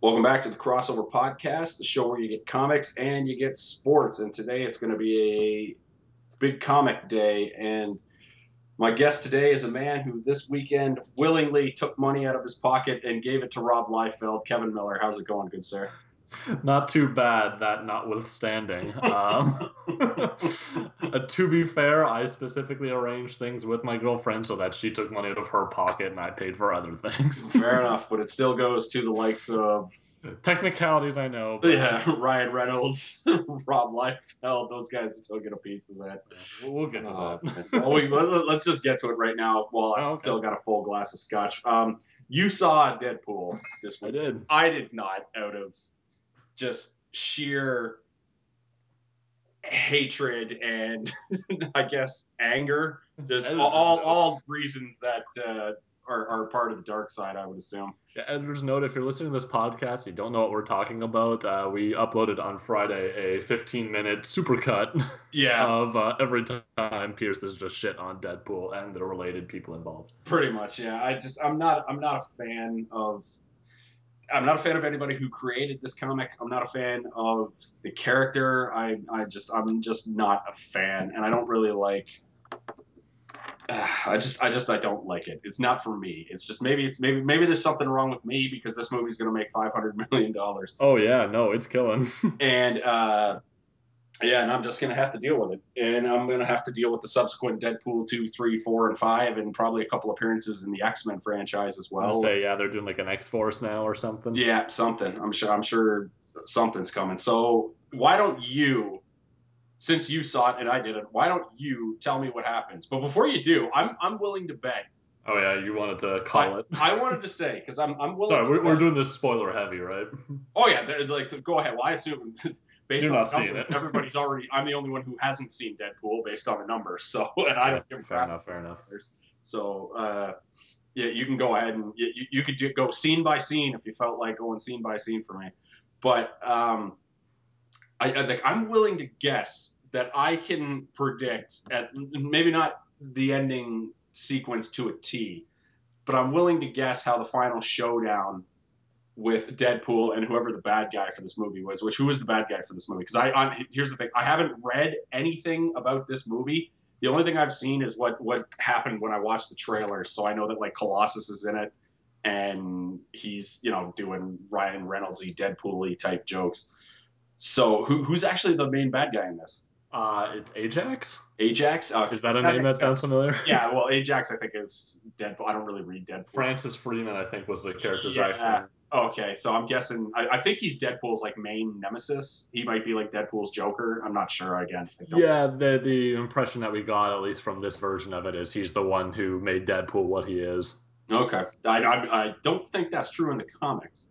Welcome back to the Crossover Podcast, the show where you get comics and you get sports. And today it's going to be a big comic day. And my guest today is a man who this weekend willingly took money out of his pocket and gave it to Rob Liefeld. Kevin Miller, how's it going, good sir? Not too bad, that notwithstanding. Um, uh, to be fair, I specifically arranged things with my girlfriend so that she took money out of her pocket and I paid for other things. Fair enough, but it still goes to the likes of Technicalities, I know. But yeah, Ryan Reynolds, Rob Liefeld, those guys still get a piece of that. we'll, we'll get to Oh, that. well, we, let, let's just get to it right now while I've Oh, okay. still got a full glass of scotch. Um, you saw Deadpool this I did. I did not, out of just sheer hatred and I guess anger. Just all, all, all reasons that uh, are, are part of the dark side, I would assume. Yeah, editor's note: If you're listening to this podcast, you don't know what we're talking about. Uh, we uploaded on Friday a 15-minute supercut Yeah, of uh, every time Pierce is just shit on Deadpool and the related people involved. pretty much. Yeah, I just I'm not I'm not a fan of. I'm not a fan of anybody who created this comic. I'm not a fan of the character. I, I just I'm just not a fan, and I don't really like. I just I just I don't like it. It's not for me. It's just maybe it's maybe maybe there's something wrong with me because this movie's gonna make 500 million dollars, Oh yeah, no, it's killing. and uh, yeah, and I'm just gonna have to deal with it, and I'm gonna have to deal with the subsequent Deadpool two, three, four, and five, and probably a couple appearances in the X Men franchise as well. Say yeah, they're doing like an X Force now or something. Yeah, something. I'm sure. I'm sure something's coming. So why don't you, since you saw it and I didn't, why don't you tell me what happens? But before you do, I'm I'm willing to bet. Oh yeah, you wanted to call it. I wanted to say because I'm I'm willing. Sorry, to we're, we're doing this spoiler heavy, right? Oh yeah, like so go ahead. Well, I assume based You're on not the seeing numbers, it. everybody's already. I'm the only one who hasn't seen Deadpool based on the numbers. So and I don't give a fair crap. enough, fair enough. So uh, yeah, you can go ahead and you, you- you could do, go scene by scene if you felt like going scene by scene for me. But um, I, I like I'm willing to guess that I can predict at maybe not the ending sequence to a T, but I'm willing to guess how the final showdown with Deadpool and whoever the bad guy for this movie was. Which who was the bad guy for this movie? Because I, I here's the thing, I haven't read anything about this movie. The only thing I've seen is what what happened when I watched the trailer. So I know that like Colossus is in it, and he's you know doing Ryan Reynoldsy Deadpool-y type jokes. So who who's actually the main bad guy in this? Uh, it's Ajax. Ajax? Uh, Is that a name that sounds sense. familiar? Yeah, well, Ajax I think is Deadpool. I don't really read Deadpool. Francis Freeman, I think, was the character's Yeah. actual. Okay, so I'm guessing. I, I think he's Deadpool's like main nemesis. He might be like Deadpool's Joker. I'm not sure. Again, Yeah, the the impression that we got, at least from this version of it, is he's the one who made Deadpool what he is. Okay, I, I, I don't think that's true in the comics.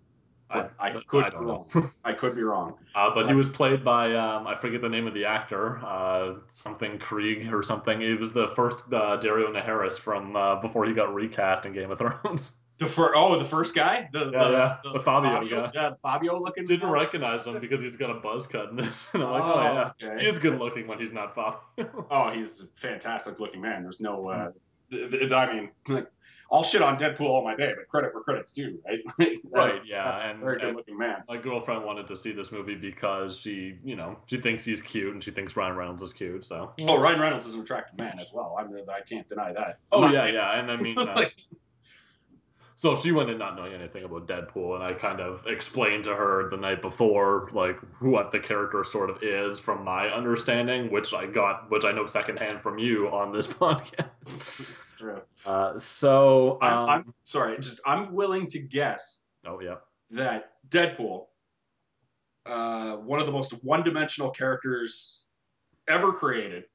But I, could I be wrong. I could be wrong. Uh, but he was played by um, I forget the name of the actor, uh, something Krieg or something. It was the first uh, Daario Naharis from uh, before he got recast in Game of Thrones. The fir- oh, the first guy, the Yeah, yeah, the Fabio guy. yeah, the Fabio looking. Didn't guy? recognize him because he's got a buzz cut in this, and I'm like, oh, Oh, yeah, okay. he is good That's- looking when he's not Fabio. Oh, he's a fantastic looking man. There's no. Uh, th- th- I mean, like, I'll shit on Deadpool all my day, but credit where credit's due, right? That's- Right, yeah, That's and- a very good looking man. My girlfriend wanted to see this movie because she, you know, she thinks he's cute and she thinks Ryan Reynolds is cute. So. Oh, Ryan Reynolds is an attractive man as well. I'm, I can't deny that. Oh Not- yeah, yeah, and I mean, uh, Like- so she went in not knowing anything about Deadpool, and I kind of explained to her the night before, like what the character sort of is from my understanding, which I got, which I know secondhand from you on this podcast. It's true. Uh, so, I'm, um, I'm sorry. Just I'm willing to guess oh yeah, that Deadpool, uh, one of the most one-dimensional characters ever created.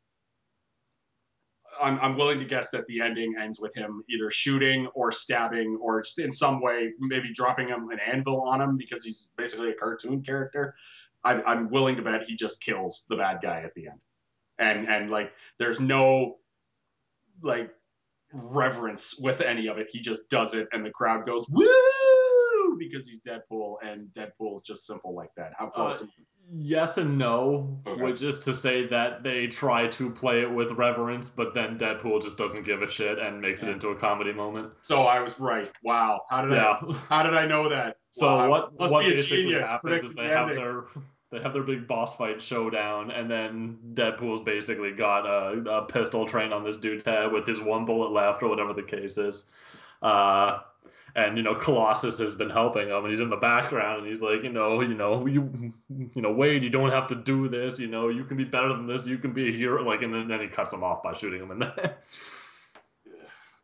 I'm, I'm willing to guess that the ending ends with him either shooting or stabbing or just in some way maybe dropping him an anvil on him because he's basically a cartoon character. I'm, I'm willing to bet he just kills the bad guy at the end, and and like there's no like reverence with any of it. He just does it, and the crowd goes woo because he's Deadpool, and Deadpool is just simple like that. How close? Uh, yes and no, Okay. which is to say that they try to play it with reverence, but then Deadpool just doesn't give a shit and makes it into a comedy moment. so I was right. Wow. How did Yeah. I? How did I know that? So Wow. what Must what be a basically genius happens is they the have ending. their they have their big boss fight showdown, and then Deadpool's basically got a, a pistol trained on this dude's head with his one bullet left, or whatever the case is. Uh, and you know Colossus has been helping him, and he's in the background, and he's like, you know, you know, you, you know, Wade, you don't have to do this. You know, you can be better than this. You can be a hero. Like, and then, then he cuts him off by shooting him in the.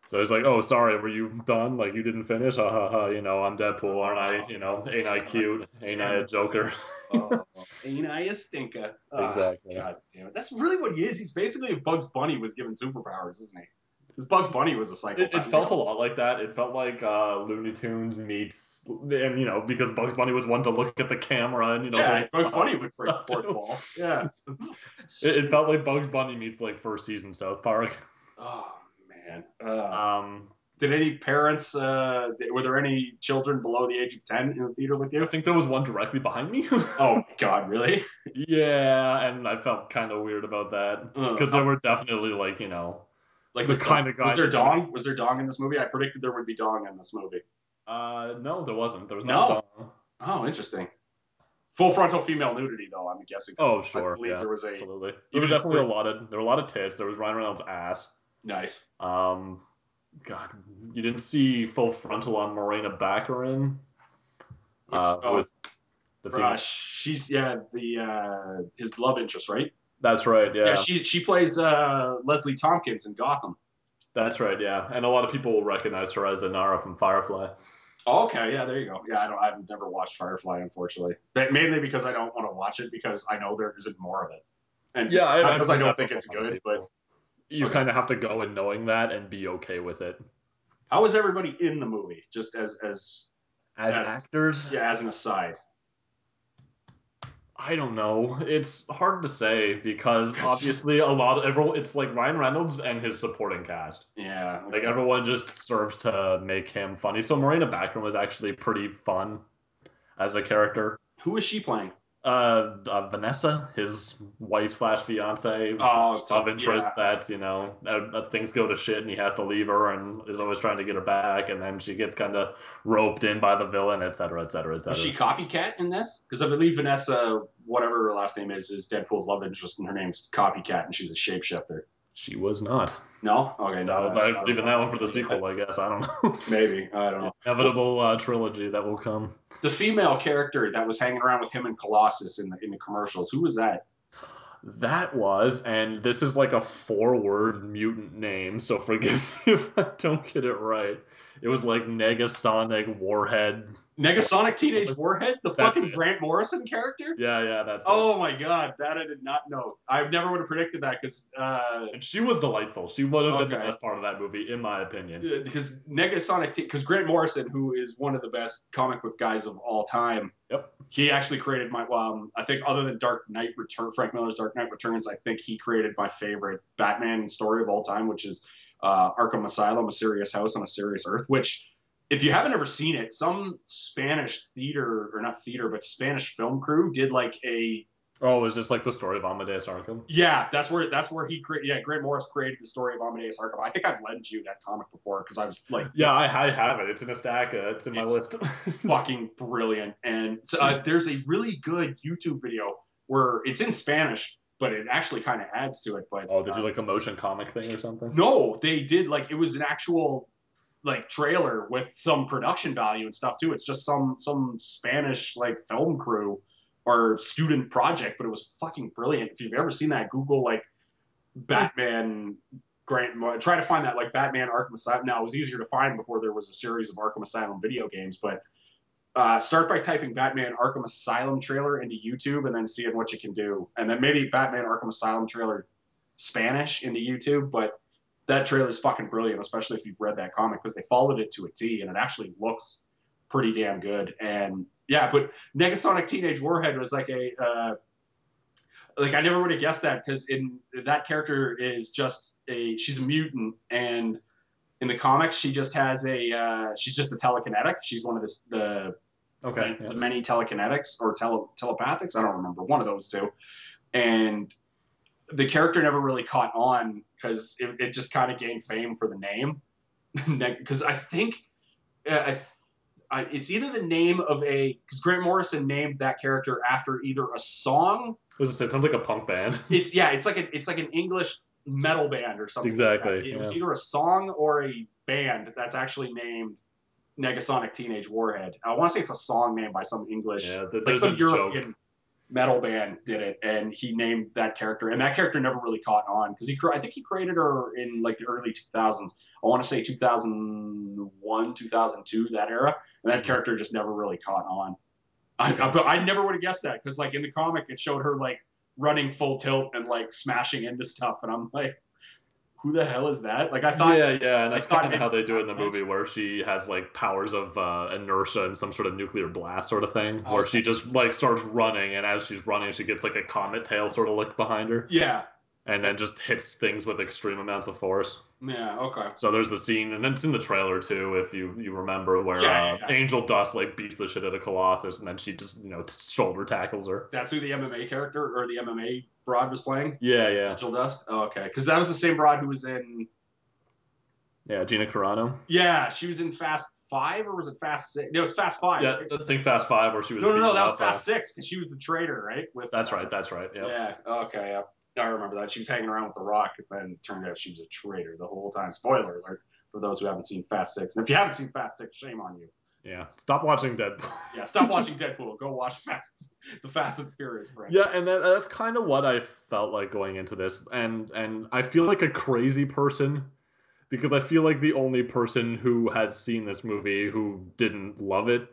So he's like, "Oh, sorry, were you done? Like you didn't finish? Ha ha ha! You know, I'm Deadpool, aren't I? You know, ain't I cute? Ain't I a Joker?" oh, ain't I a stinker? Ah, Exactly. God damn it. That's really what he is. He's basically if Bugs Bunny was given superpowers, isn't he? Because Bugs Bunny was a It, psychopath. it felt a lot like that. It felt like uh, Looney Tunes meets, and you know, because Bugs Bunny was one to look at the camera and you know, yeah, Bugs Bunny would break the stuff, fourth too. wall. Yeah. It, it felt like Bugs Bunny meets like first season South Park. oh man. Uh, Um, did any parents? Uh, were there any children below the age of ten in the theater with you? I think there was one directly behind me. Oh God, really? yeah, and I felt kind of weird about that Ugh. because there were definitely like you know, Like The was kind of was there dong? Was there dong in this movie? I predicted there would be dong in this movie. uh, no, there wasn't. There was No. no. Oh, interesting. Full frontal female nudity, though. I'm guessing. Oh I sure, believe yeah, there was a absolutely. There definitely a lot of there were a lot of tits. There was Ryan Reynolds' ass. nice. Um, God, you didn't see full frontal on Morena Baccarin. Uh, oh, was the. Uh, she's yeah the uh, his love interest, right? That's right. Yeah, Yeah, she she plays uh, Leslie Thompkins in Gotham. that's right. Yeah, and a lot of people will recognize her as Inara from Firefly. Oh, okay, yeah, there you go. Yeah, I don't. I've never watched Firefly, unfortunately, but mainly because I don't want to watch it because I know there isn't more of it. And Yeah, I, not because I, don't think it's a lot of good, but you Okay. kind of have to go in knowing that and be okay with it. how was everybody in the movie? Just as as As Yes. actors, yeah, as an aside. I don't know. It's hard to say because obviously a lot of everyone. It's like Ryan Reynolds and his supporting cast. Yeah, Like everyone just serves to make him funny. So Morena Baccarin was actually pretty fun as a character. who is she playing? Uh, uh Vanessa, his wife slash fiance, Oh, love interest. That you know, uh, uh, things go to shit, and he has to leave her, and is always trying to get her back, and then she gets kind of roped in by the villain, etc., etc., et cetera, et she copycat in this? Because I believe Vanessa, whatever her last name is, is Deadpool's love interest, and her name's Copycat, and she's a shapeshifter. She was not. No, okay, So I no, was no, leaving that one for the sequel, I guess. I don't know. Maybe I don't know. Inevitable uh, trilogy that will come. The female character that was hanging around with him and Colossus in the in the commercials. Who was that? That was, and this is like a four-word mutant name, so forgive me if I don't get it right. It was like Negasonic Warhead. Negasonic Teenage Warhead, the That's fucking it. Grant Morrison character. Yeah, yeah, that's. it. Oh my god, that I did not know. I never would have predicted that because uh, And she was delightful. She would have been the best part of that movie, in my opinion. because Negasonic because Grant Morrison, who is one of the best comic book guys of all time, Yep. he actually created my. Um, I think other than Dark Knight Return, Frank Miller's Dark Knight Returns, I think he created my favorite Batman story of all time, which is uh, Arkham Asylum: A Serious House on a Serious Earth. Which, if you haven't ever seen it, some Spanish theater or not theater, but Spanish film crew did like a Oh, is this like the story of Amadeus Arkham? yeah, that's where that's where he created. Yeah, Grant Morris created the story of Amadeus Arkham. I think I've lent you that comic before because I was like, Yeah, I, I have it. It's in a stack. Uh, it's in my It's- list. fucking brilliant. And so, uh, there's a really good YouTube video where it's in Spanish, but it actually kind of adds to it. But oh, did uh, you like a motion comic thing or something? no, they did like it was an actual like trailer with some production value and stuff too. It's just some some Spanish like film crew or student project, but it was fucking brilliant. If you've ever seen that, Google like Batman Grant. Try to find that like Batman Arkham Asylum. Now it was easier to find before there was a series of Arkham Asylum video games, but. Uh, start by typing Batman Arkham Asylum trailer into YouTube and then seeing what you can do. And then maybe Batman Arkham Asylum trailer Spanish into YouTube. But that trailer is fucking brilliant, especially if you've read that comic because they followed it to a T and it actually looks pretty damn good. And yeah, but Negasonic Teenage Warhead was like a uh, like I never would have guessed that because in that character is just a she's a mutant and in the comics she just has a uh, she's just a telekinetic. She's one of the the Okay. the, yeah. the many telekinetics or tele, telepathics. I don't remember one of those two. And the character never really caught on because it, it just kind of gained fame for the name. Because I think, I, I, it's either the name of a because Grant Morrison named that character after either a song. It, was, it sounds like a punk band. It's yeah, it's like a, it's like an English metal band or something. like Exactly, that. It was either a song or a band that's actually named Negasonic Teenage Warhead. I want to say it's a song named by some English, Yeah, th- like some European. joke. Metal band did it, and he named that character, and that character never really caught on because he, I think he created her in like the early 2000s. I want to say 2001, 2002, that era, and that character just never really caught on. I, I, I never would have guessed that because like in the comic, it showed her like running full tilt and like smashing into stuff, and I'm like, who the hell is that? Like I thought, yeah, yeah, and that's kind of how they do it in the movie, where she has like powers of uh, inertia and some sort of nuclear blast sort of thing, where Okay. she just like starts running, and as she's running, she gets like a comet tail sort of look behind her, yeah, and then just hits things with extreme amounts of force. Yeah, okay. So there's the scene, and it's in the trailer too, if you you remember, where Yeah, uh, yeah, yeah. Angel Dust like beats the shit out of Colossus, and then she just you know t- shoulder tackles her. That's who the MMA character or the MMA broad was playing. Yeah, yeah, Angel Dust. Oh, okay, because that was the same broad who was in. yeah. Gina Carano. Yeah, she was in Fast Five or was it Fast Six? No, it was Fast Five. Yeah, I think Fast Five, where she was. No, no, no, that was up, uh, Fast Six because she was the traitor, right? With That's uh, right. That's right. Yeah. Yeah. Okay. Yeah. I remember that. She was hanging around with The Rock, and then it turned out she was a traitor the whole time. Spoiler alert for those who haven't seen Fast Six. And if you haven't seen Fast Six, shame on you. Yeah. Stop watching Deadpool. Yeah, stop watching Deadpool. Go watch Fast, the Fast and Furious franchise. Yeah, and that, that's kind of what I felt like going into this, and and I feel like a crazy person because I feel like the only person who has seen this movie who didn't love it,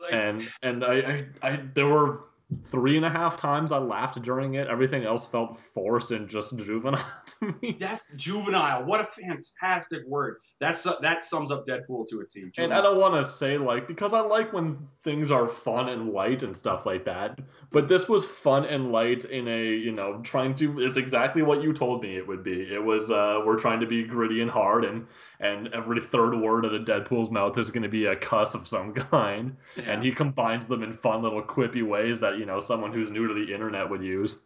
Like, and and I I, I there were three and a half times I laughed during it. Everything else felt forced and just juvenile to me. That's juvenile. What a fantastic word. That's that sums up Deadpool to a T. And I don't want to say like because I like when things are fun and light and stuff like that. But this was fun and light in a you know trying to is exactly what you told me it would be. It was uh we're trying to be gritty and hard and and every third word out of Deadpool's mouth is going to be a cuss of some kind. Yeah. And he combines them in fun little quippy ways that you know someone who's new to the internet would use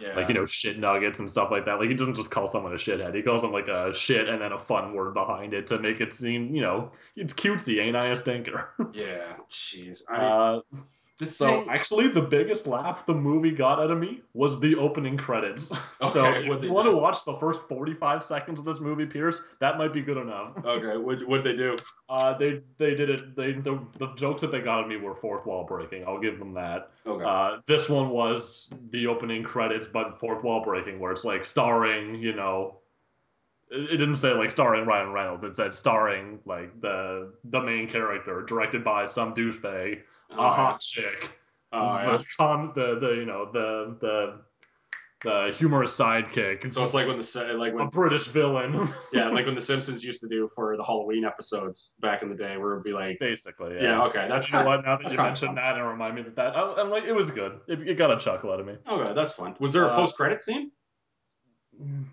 yeah. like you know shit nuggets and stuff like that. Like he doesn't just call someone a shithead. He calls them like a shit and then a fun word behind it to make it seem you know it's cutesy, ain't I a stinker? Yeah. Jeez. I uh, the so thing- actually, the biggest laugh the movie got out of me was the opening credits. so Okay, if you they want to watch the first forty-five seconds of this movie, Pierce, that might be good enough. okay. What what did they do? Uh, they they did it. They the, the jokes that they got at me were fourth wall breaking. I'll give them that. Okay. Uh, this one was the opening credits, but fourth wall breaking, where it's like starring, you know, it, it didn't say like starring Ryan Reynolds. It said starring like the the main character, directed by some douchebag, oh, a hot chick, Oh, the, yeah. com- the the you know the the the humorous sidekick, So it's like when the like a when British villain. Yeah, like when the Simpsons used to do for the Halloween episodes back in the day, where it'd be like, basically. yeah, Yeah. okay, that's you know what? Now that you mentioned that, and remind me that that I'm like, it was good. It, it got a chuckle out of me. okay, that's fun. Was there a Uh, post credit scene?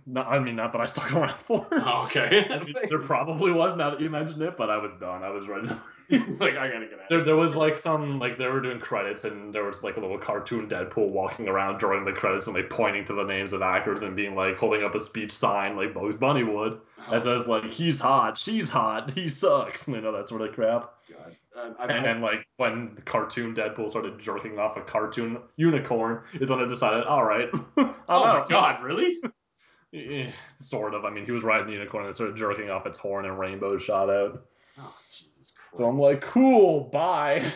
No, I mean, not that I stuck around for. Oh, okay. I mean, there probably was now that you mentioned it, but I was done. I was ready. To... like I gotta get out. there, there was like some like they were doing credits, and there was like a little cartoon Deadpool walking around during the credits and like pointing to the names of actors and being like holding up a speech sign like Bugs Bunny would Oh, that says like he's hot, she's hot, he sucks, you know that sort of crap. God. Um, And then like when the cartoon Deadpool started jerking off a cartoon unicorn, is when I decided, all right, oh my. God, really? Eh, sort of. I mean, he was riding the unicorn and it started jerking off its horn and rainbows shot out. Oh Jesus Christ. So I'm like, cool, bye.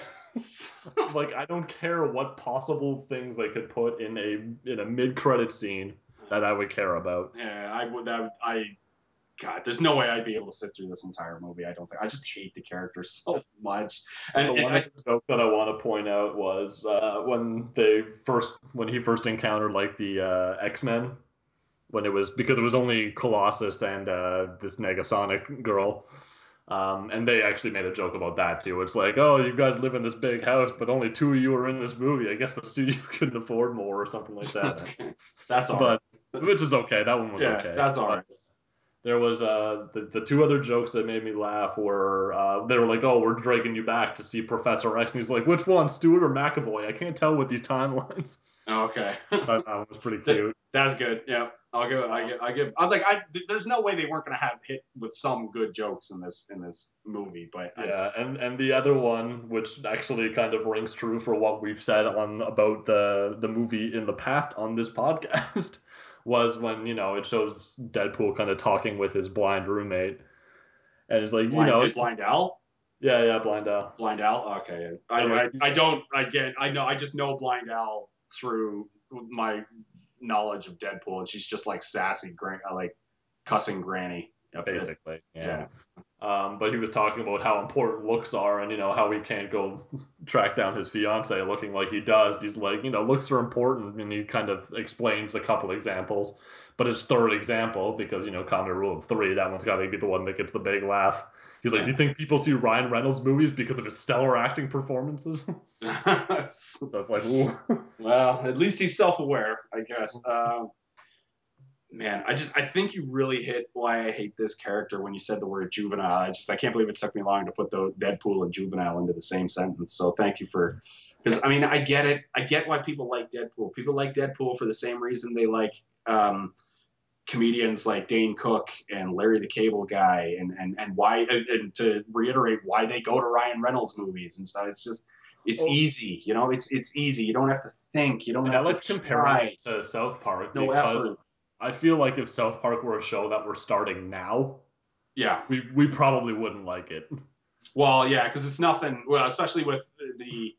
like I don't care what possible things they could put in a in a mid credit scene that I would care about. yeah, I would. That I. God, there's no way I'd be able to sit through this entire movie. I don't think. I just hate the characters so much. And, the one I, joke that I want to point out was uh, when they first when he first encountered like the uh, X Men when it was because it was only Colossus and uh, this Negasonic girl. Um, and they actually made a joke about that too. It's like, oh, you guys live in this big house, but only two of you are in this movie. I guess the studio couldn't afford more or something like that. that's all right. but which is okay. That one was Yeah, okay. that's all There was uh the, the two other jokes that made me laugh were uh, they were like, oh, we're dragging you back to see Professor X, and he's like, which one, Stewart or McAvoy? I can't tell with these timelines. Okay, I that was pretty cute. that's good. Yeah. I'll give. I give. I give. I'm like. I. There's no way they weren't gonna have hit with some good jokes in this in this movie, but Yeah, just, and and the other one, which actually kind of rings true for what we've said on about the the movie in the past on this podcast, was when you know it shows Deadpool kind of talking with his blind roommate, and it's like blind, you know, blind Al. yeah, yeah, blind Al. Blind Al. Okay. I, I, I don't. I get. I know. I just know Blind Al through my knowledge of Deadpool, and she's just like sassy, gran- uh, like cussing Granny. Yep. basically. Yeah. Um, but he was talking about how important looks are, and you know how he can't go track down his fiance looking like he does. He's like, you know, looks are important, and he kind of explains a couple examples. But his third example, because you know, common rule of three, that one's got to be the one that gets the big laugh. He's like, Yeah. do you think people see Ryan Reynolds movies because of his stellar acting performances? so it's like, ooh. well, at least he's self-aware, I guess. Um, man, I just I think you really hit why I hate this character when you said the word juvenile. I just I can't believe it took me long to put the Deadpool and juvenile into the same sentence. So thank you for because I mean I get it. I get why people like Deadpool. People like Deadpool for the same reason they like um, comedians like Dane Cook and Larry the Cable Guy, and and and why and, and to reiterate why they go to Ryan Reynolds movies and stuff. It's just it's Well- easy, you know. It's it's easy. You don't have to think. You don't And I have like to comparing it to South Park No because effort. I feel like if South Park were a show that we're starting now, Yeah. we we probably wouldn't like it. Well, yeah, because it's nothing. Well, especially with the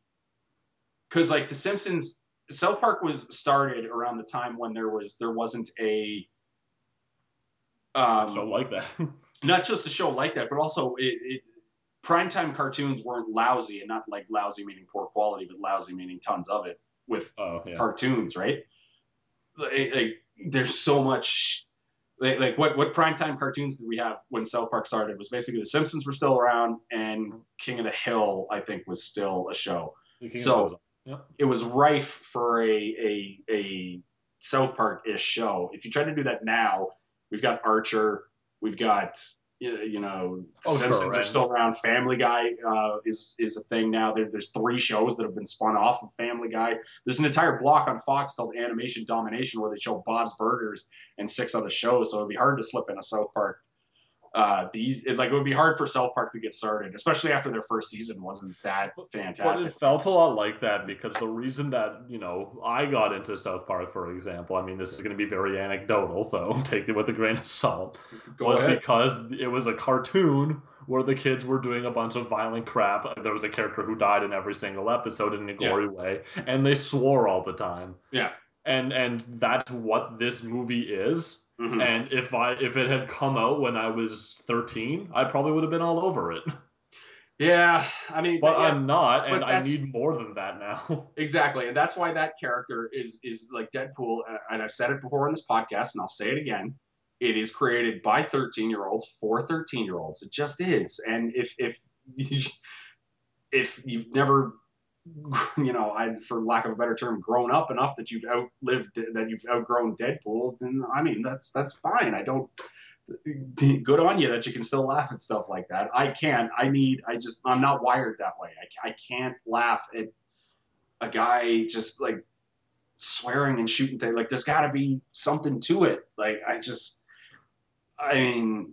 because like The Simpsons, South Park was started around the time when there was there wasn't a um, so like that. not just a show like that, but also it, it primetime cartoons weren't lousy and not like lousy meaning poor quality, but lousy meaning tons of it with oh yeah. cartoons, right? Like, like, there's so much. Like, like what what primetime cartoons did we have when South Park started? Was basically The Simpsons were still around, and King of the Hill, I think, was still a show. So- It was rife for a a, a South Park ish show. If you try to do that now, we've got Archer, we've got you know, Oh, sure, Simpsons are still around. Family Guy uh, is is a thing now. There, there's three shows that have been spun off of Family Guy. There's an entire block on Fox called Animation Domination where they show Bob's Burgers and six other shows. So it'd be hard to slip in a South Park. Uh, these it, like it would be hard for South Park to get started, especially after their first season wasn't that But fantastic. it felt a lot like that because the reason that you know I got into South Park, for example, I mean this is going to be very anecdotal, so take it with a grain of salt. Go was ahead. because it was a cartoon where the kids were doing a bunch of violent crap. There was a character who died in every single episode in a gory way, and they swore all the time. Yeah. And and that's what this movie is. Mhm. And if I if it had come out when I was 13, I probably would have been all over it. Yeah, I mean, But yeah, I'm not, and I need more than that now. exactly, and that's why that character is is like Deadpool. And I've said it before on this podcast, and I'll say it again. It is created by 13 year olds for 13 year olds. It just is. And if if if you've never, you know, I for lack of a better term, grown up enough that you've outlived that you've outgrown Deadpool, then I mean that's that's fine. I don't. Good on you that you can still laugh at stuff like that. I can't. I need. I just. I'm not wired that way. I, I can't laugh at a guy just like swearing and shooting things. Like there's got to be something to it. Like I just. I mean,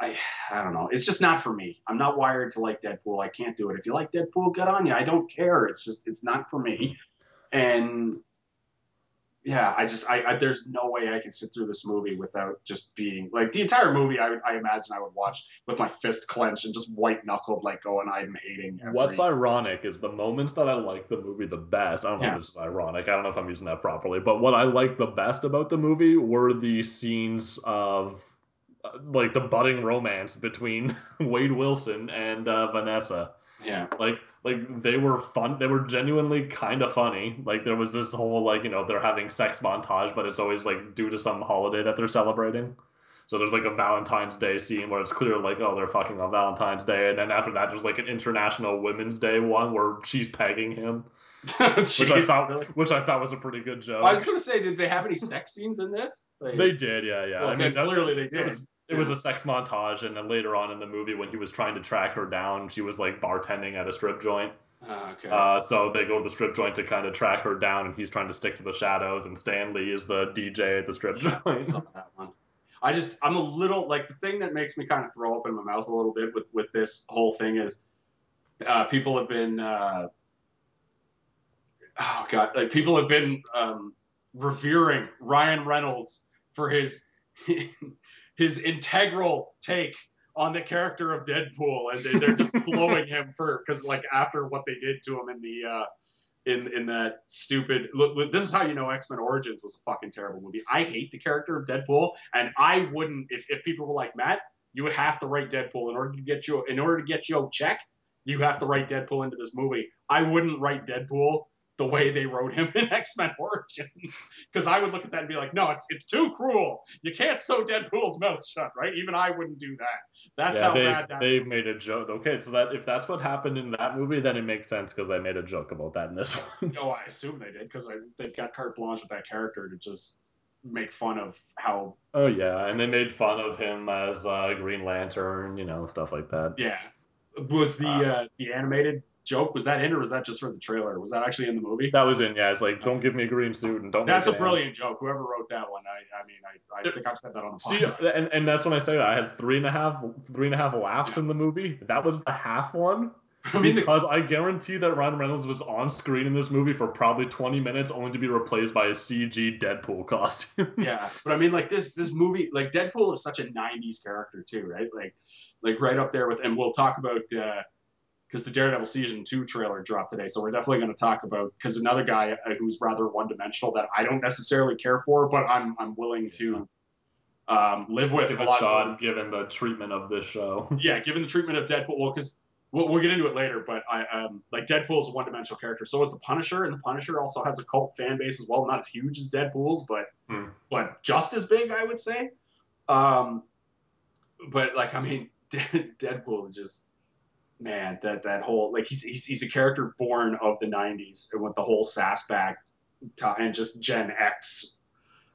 I I don't know. It's just not for me. I'm not wired to like Deadpool. I can't do it. If you like Deadpool, get on you. I don't care. It's just it's not for me. And yeah, I just I, I there's no way I can sit through this movie without just being like the entire movie. I I imagine I would watch with my fist clenched and just white knuckled, like going I'm hating. Every, What's ironic is the moments that I like the movie the best. I don't know Yeah. if this is ironic. I don't know if I'm using that properly, but what I like the best about the movie were the scenes of like the budding romance between Wade Wilson and uh, Vanessa. yeah Like like they were fun. They were genuinely kind of funny. Like there was this whole like you know they're having sex montage, but it's always like due to some holiday that they're celebrating. So there's like a Valentine's Day scene where it's clear like oh they're fucking on Valentine's Day, and then after that there's like an International Women's Day one where she's pegging him, which I thought which I thought was a pretty good joke. I was gonna say, did they have any sex scenes in this? Like, They did, yeah, yeah. Well, I mean, clearly they It did. was, it was a sex montage, and then later on in the movie, when he was trying to track her down, she was like bartending at a strip joint. Uh, okay. Uh, so they go to the strip joint to kind of track her down, and he's trying to stick to the shadows. And Stan Lee is the DJ at the strip Yeah, I joint. saw that one. I just I'm a little like the thing that makes me kind of throw up in my mouth a little bit with with this whole thing is uh, people have been uh, oh god like people have been um, revering Ryan Reynolds for his his integral take on the character of Deadpool and they, they're just blowing him for because like after what they did to him in the uh, in in that stupid look, look, this is how you know x-men origins was a fucking terrible movie. I hate the character of deadpool and i wouldn't if, if people were like matt you would have to write deadpool in order to get you in order to get your check you have to write deadpool into this movie. I wouldn't write deadpool the way they wrote him in x-men origins because i would look at that and be like no it's it's too cruel you can't sew deadpool's mouth shut right even i wouldn't do that that's yeah, how they bad that they made a joke. Okay, so that if that's what happened in that movie, then it makes sense because they made a joke about that in this one. No, I assume they did because they've got carte blanche with that character to just make fun of how. oh yeah, and they made fun of him as uh, Green Lantern, you know, stuff like that. Yeah, was the Uh, uh, the animated joke was that in or was that just for the trailer? Was that actually in the movie? That was in yeah. It's like don't give me a green suit and don't. That's a brilliant joke. Whoever wrote that one, I, I mean, I, I think I've said that on the podcast. See, and, and that's when I say that I had three and a half three and a half laughs in the movie. That was the half one. I mean, the, because I guarantee that Ryan Reynolds was on screen in this movie for probably 20 minutes, only to be replaced by a CG Deadpool costume. yeah, but I mean, like this this movie, like Deadpool is such a '90s character too, right? Like, like right up there with, and we'll talk about uh, because the Daredevil season two trailer dropped today, so we're definitely going to talk about because another guy uh, who's rather one dimensional that I don't necessarily care for, but I'm I'm willing to um, live with Give a lot. shot, given the treatment of this show. Yeah, given the treatment of Deadpool, well, because we'll, we'll get into it later, but I um, like Deadpool is a one-dimensional character. So is the Punisher, and the Punisher also has a cult fan base as well. Not as huge as Deadpool's, but Hmm. but just as big, I would say. Um, but like, I mean, Deadpool just man, that that whole like he's he's, he's a character born of the '90s and with the whole sass back time and just Gen X.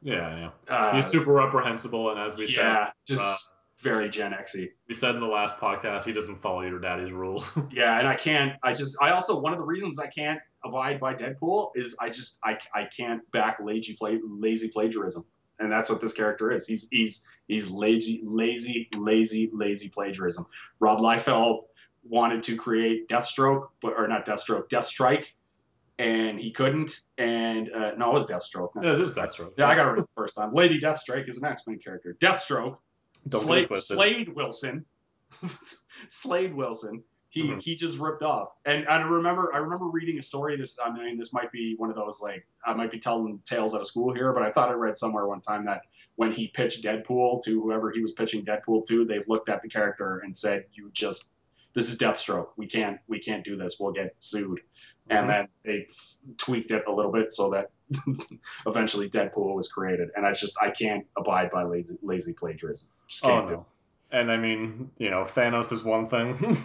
Yeah, yeah. Uh, He's super reprehensible, and as we said, yeah, just uh, very Gen Xy. we said in the last podcast, he doesn't follow your daddy's rules. Yeah, and I can't. I just. I also one of the reasons I can't abide by Deadpool is I just I, I can't back lazy play lazy plagiarism, and that's what this character is. He's he's he's lazy lazy lazy lazy plagiarism. Rob Liefeld wanted to create Deathstroke, but or not Deathstroke, Deathstrike, and he couldn't. And uh, no, it was Deathstroke. Not yeah, this is Deathstroke. Yeah, I got it the first time. Lady Deathstrike is an X Men character. Deathstroke Slade. Slade Wilson, Slade Wilson. He Mhm. he just ripped off. And I remember I remember reading a story. This I mean this might be one of those like I might be telling tales out of school here, but I thought I read somewhere one time that when he pitched Deadpool to whoever he was pitching Deadpool to, they looked at the character and said, "You just this is Deathstroke. We can't we can't do this. We'll get sued." Mhm. And then they f- tweaked it a little bit so that eventually Deadpool was created. And I just I can't abide by lazy lazy plagiarism. Just Oh can't do it. no. And I mean, you know, Thanos is one thing,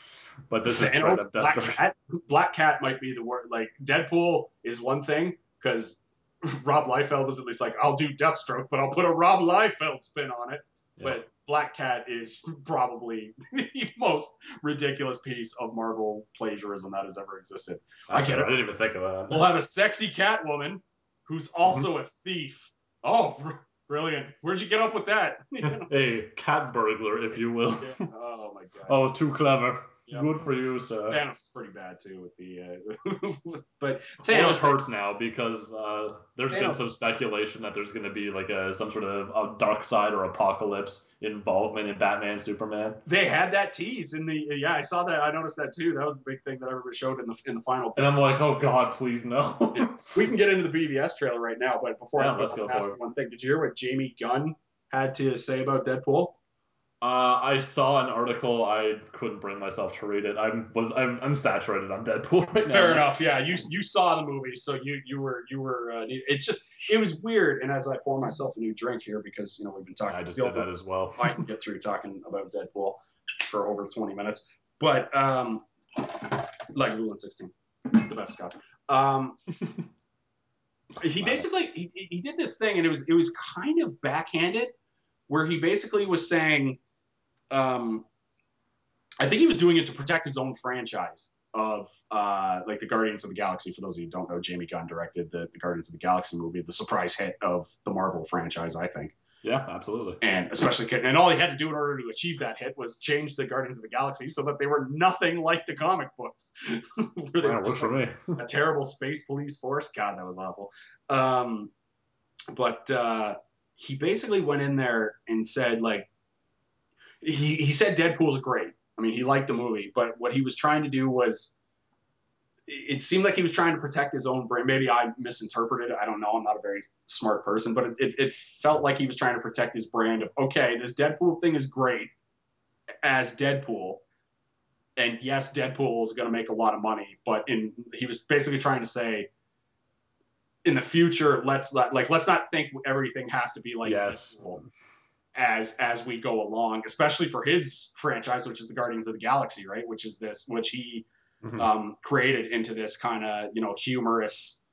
but this is Thanos, up Black. Cat. Black Cat might be the word. Like Deadpool is one thing because Rob Liefeld was at least like, I'll do Deathstroke, but I'll put a Rob Liefeld spin on it. Yeah. But Black Cat is probably the most ridiculous piece of Marvel plagiarism that has ever existed. I get it. I didn't even think of that. We'll have a sexy Catwoman who's mm-hmm. also a thief. Oh, br- brilliant! Where'd you get up with that? a cat burglar, if you will. oh my god. Oh, too clever. Yep. Good for you, sir. Thanos is pretty bad too with the, uh, but Thanos Thanos hurts now because uh, there's been some speculation that there's going to be like a some sort of a Darkseid or Apokolips involvement in Batman Superman. They had that tease in the yeah, I saw that. I noticed that too. That was the big thing that everybody showed in the in the final. And I'm like, oh god, please no. We can get into the BVS trailer right now, but before Yeah, I let's go ask one thing, did you hear what Jamie Gunn had to say about Deadpool? Uh, I saw an article. I couldn't bring myself to read it. I'm was I'm, I'm saturated on Deadpool right now. Fair enough. Yeah, you you saw the movie, so you you were you were. Uh, it's just it was weird. And as I pour myself a new drink here, because you know we've been talking. I just did that as well. I can get through talking about Deadpool for over 20 minutes. But um, like Rule 16, the best Scott. Um, he basically he, he did this thing, and it was it was kind of backhanded, where he basically was saying, um, I think he was doing it to protect his own franchise. of uh, like the Guardians of the Galaxy. For those of you who don't know, Jamie Gunn directed the, the Guardians of the Galaxy movie, the surprise hit of the Marvel franchise, I think. Yeah, absolutely. And especially, and all he had to do in order to achieve that hit was change the Guardians of the Galaxy so that they were nothing like the comic books. Where yeah, for me. a terrible space police force. God, that was awful. Um, but uh, he basically went in there and said, like, he, he said Deadpool's great. I mean, he liked the movie, but what he was trying to do was it seemed like he was trying to protect his own brand. Maybe I misinterpreted. I don't know. I'm not a very smart person, but it, it, felt like he was trying to protect his brand of okay, this Deadpool thing is great as Deadpool, and yes, Deadpool is going to make a lot of money, but in he was basically trying to say in the future, let's let, like let's not think everything has to be like yes. Deadpool as as we go along, especially for his franchise, which is the Guardians of the Galaxy, right? Which is this, which he mm-hmm. um, created into this kind of you know humorous,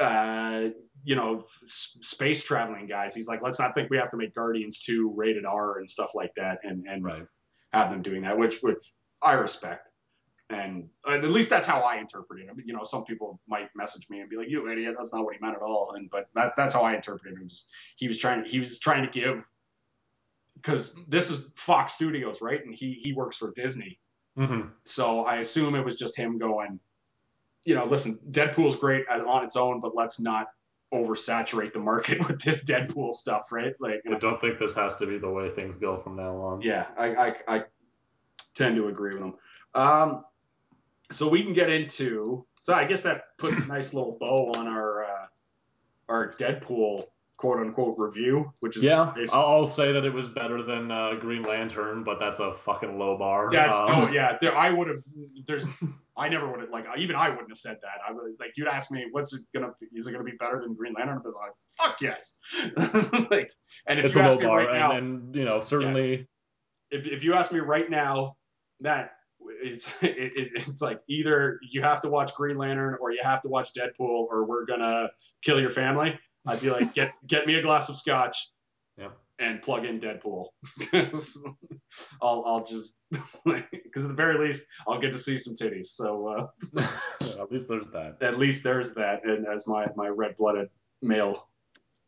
uh, you know, f- space traveling guys. He's like, let's not think we have to make Guardians two rated R and stuff like that, and and right. have them doing that, which which I respect. And at least that's how I interpret it. I mean, you know, some people might message me and be like, "You idiot! That's not what he meant at all." And but that that's how I interpreted it. it was, he was trying he was trying to give because this is Fox Studios, right? And he he works for Disney, Mm-hmm. So I assume it was just him going, you know, listen, Deadpool's great on its own, but let's not oversaturate the market with this Deadpool stuff, right? Like, I don't think this has to be the way things go from now on. Yeah, I, I, I tend to agree with him. Um, so we can get into. So I guess that puts a nice little bow on our uh, our Deadpool quote unquote review, which is yeah. I'll say that it was better than uh, Green Lantern, but that's a fucking low bar. That's um, no, yeah. There, I would have. There's, I never would have like even I wouldn't have said that. I would like you'd ask me, what's it gonna? Be, is it gonna be better than Green Lantern? I'd be like, fuck yes. like, and if it's you ask me bar, right and, now, and you know certainly, yeah, if if you ask me right now, that it's it, it, it's like either you have to watch Green Lantern or you have to watch Deadpool or we're gonna kill your family. I'd be like, get get me a glass of scotch. Yep. And plug in Deadpool I'll I'll just because at the very least I'll get to see some titties. So uh, at least there's that. At least there's that, and as my my red blooded male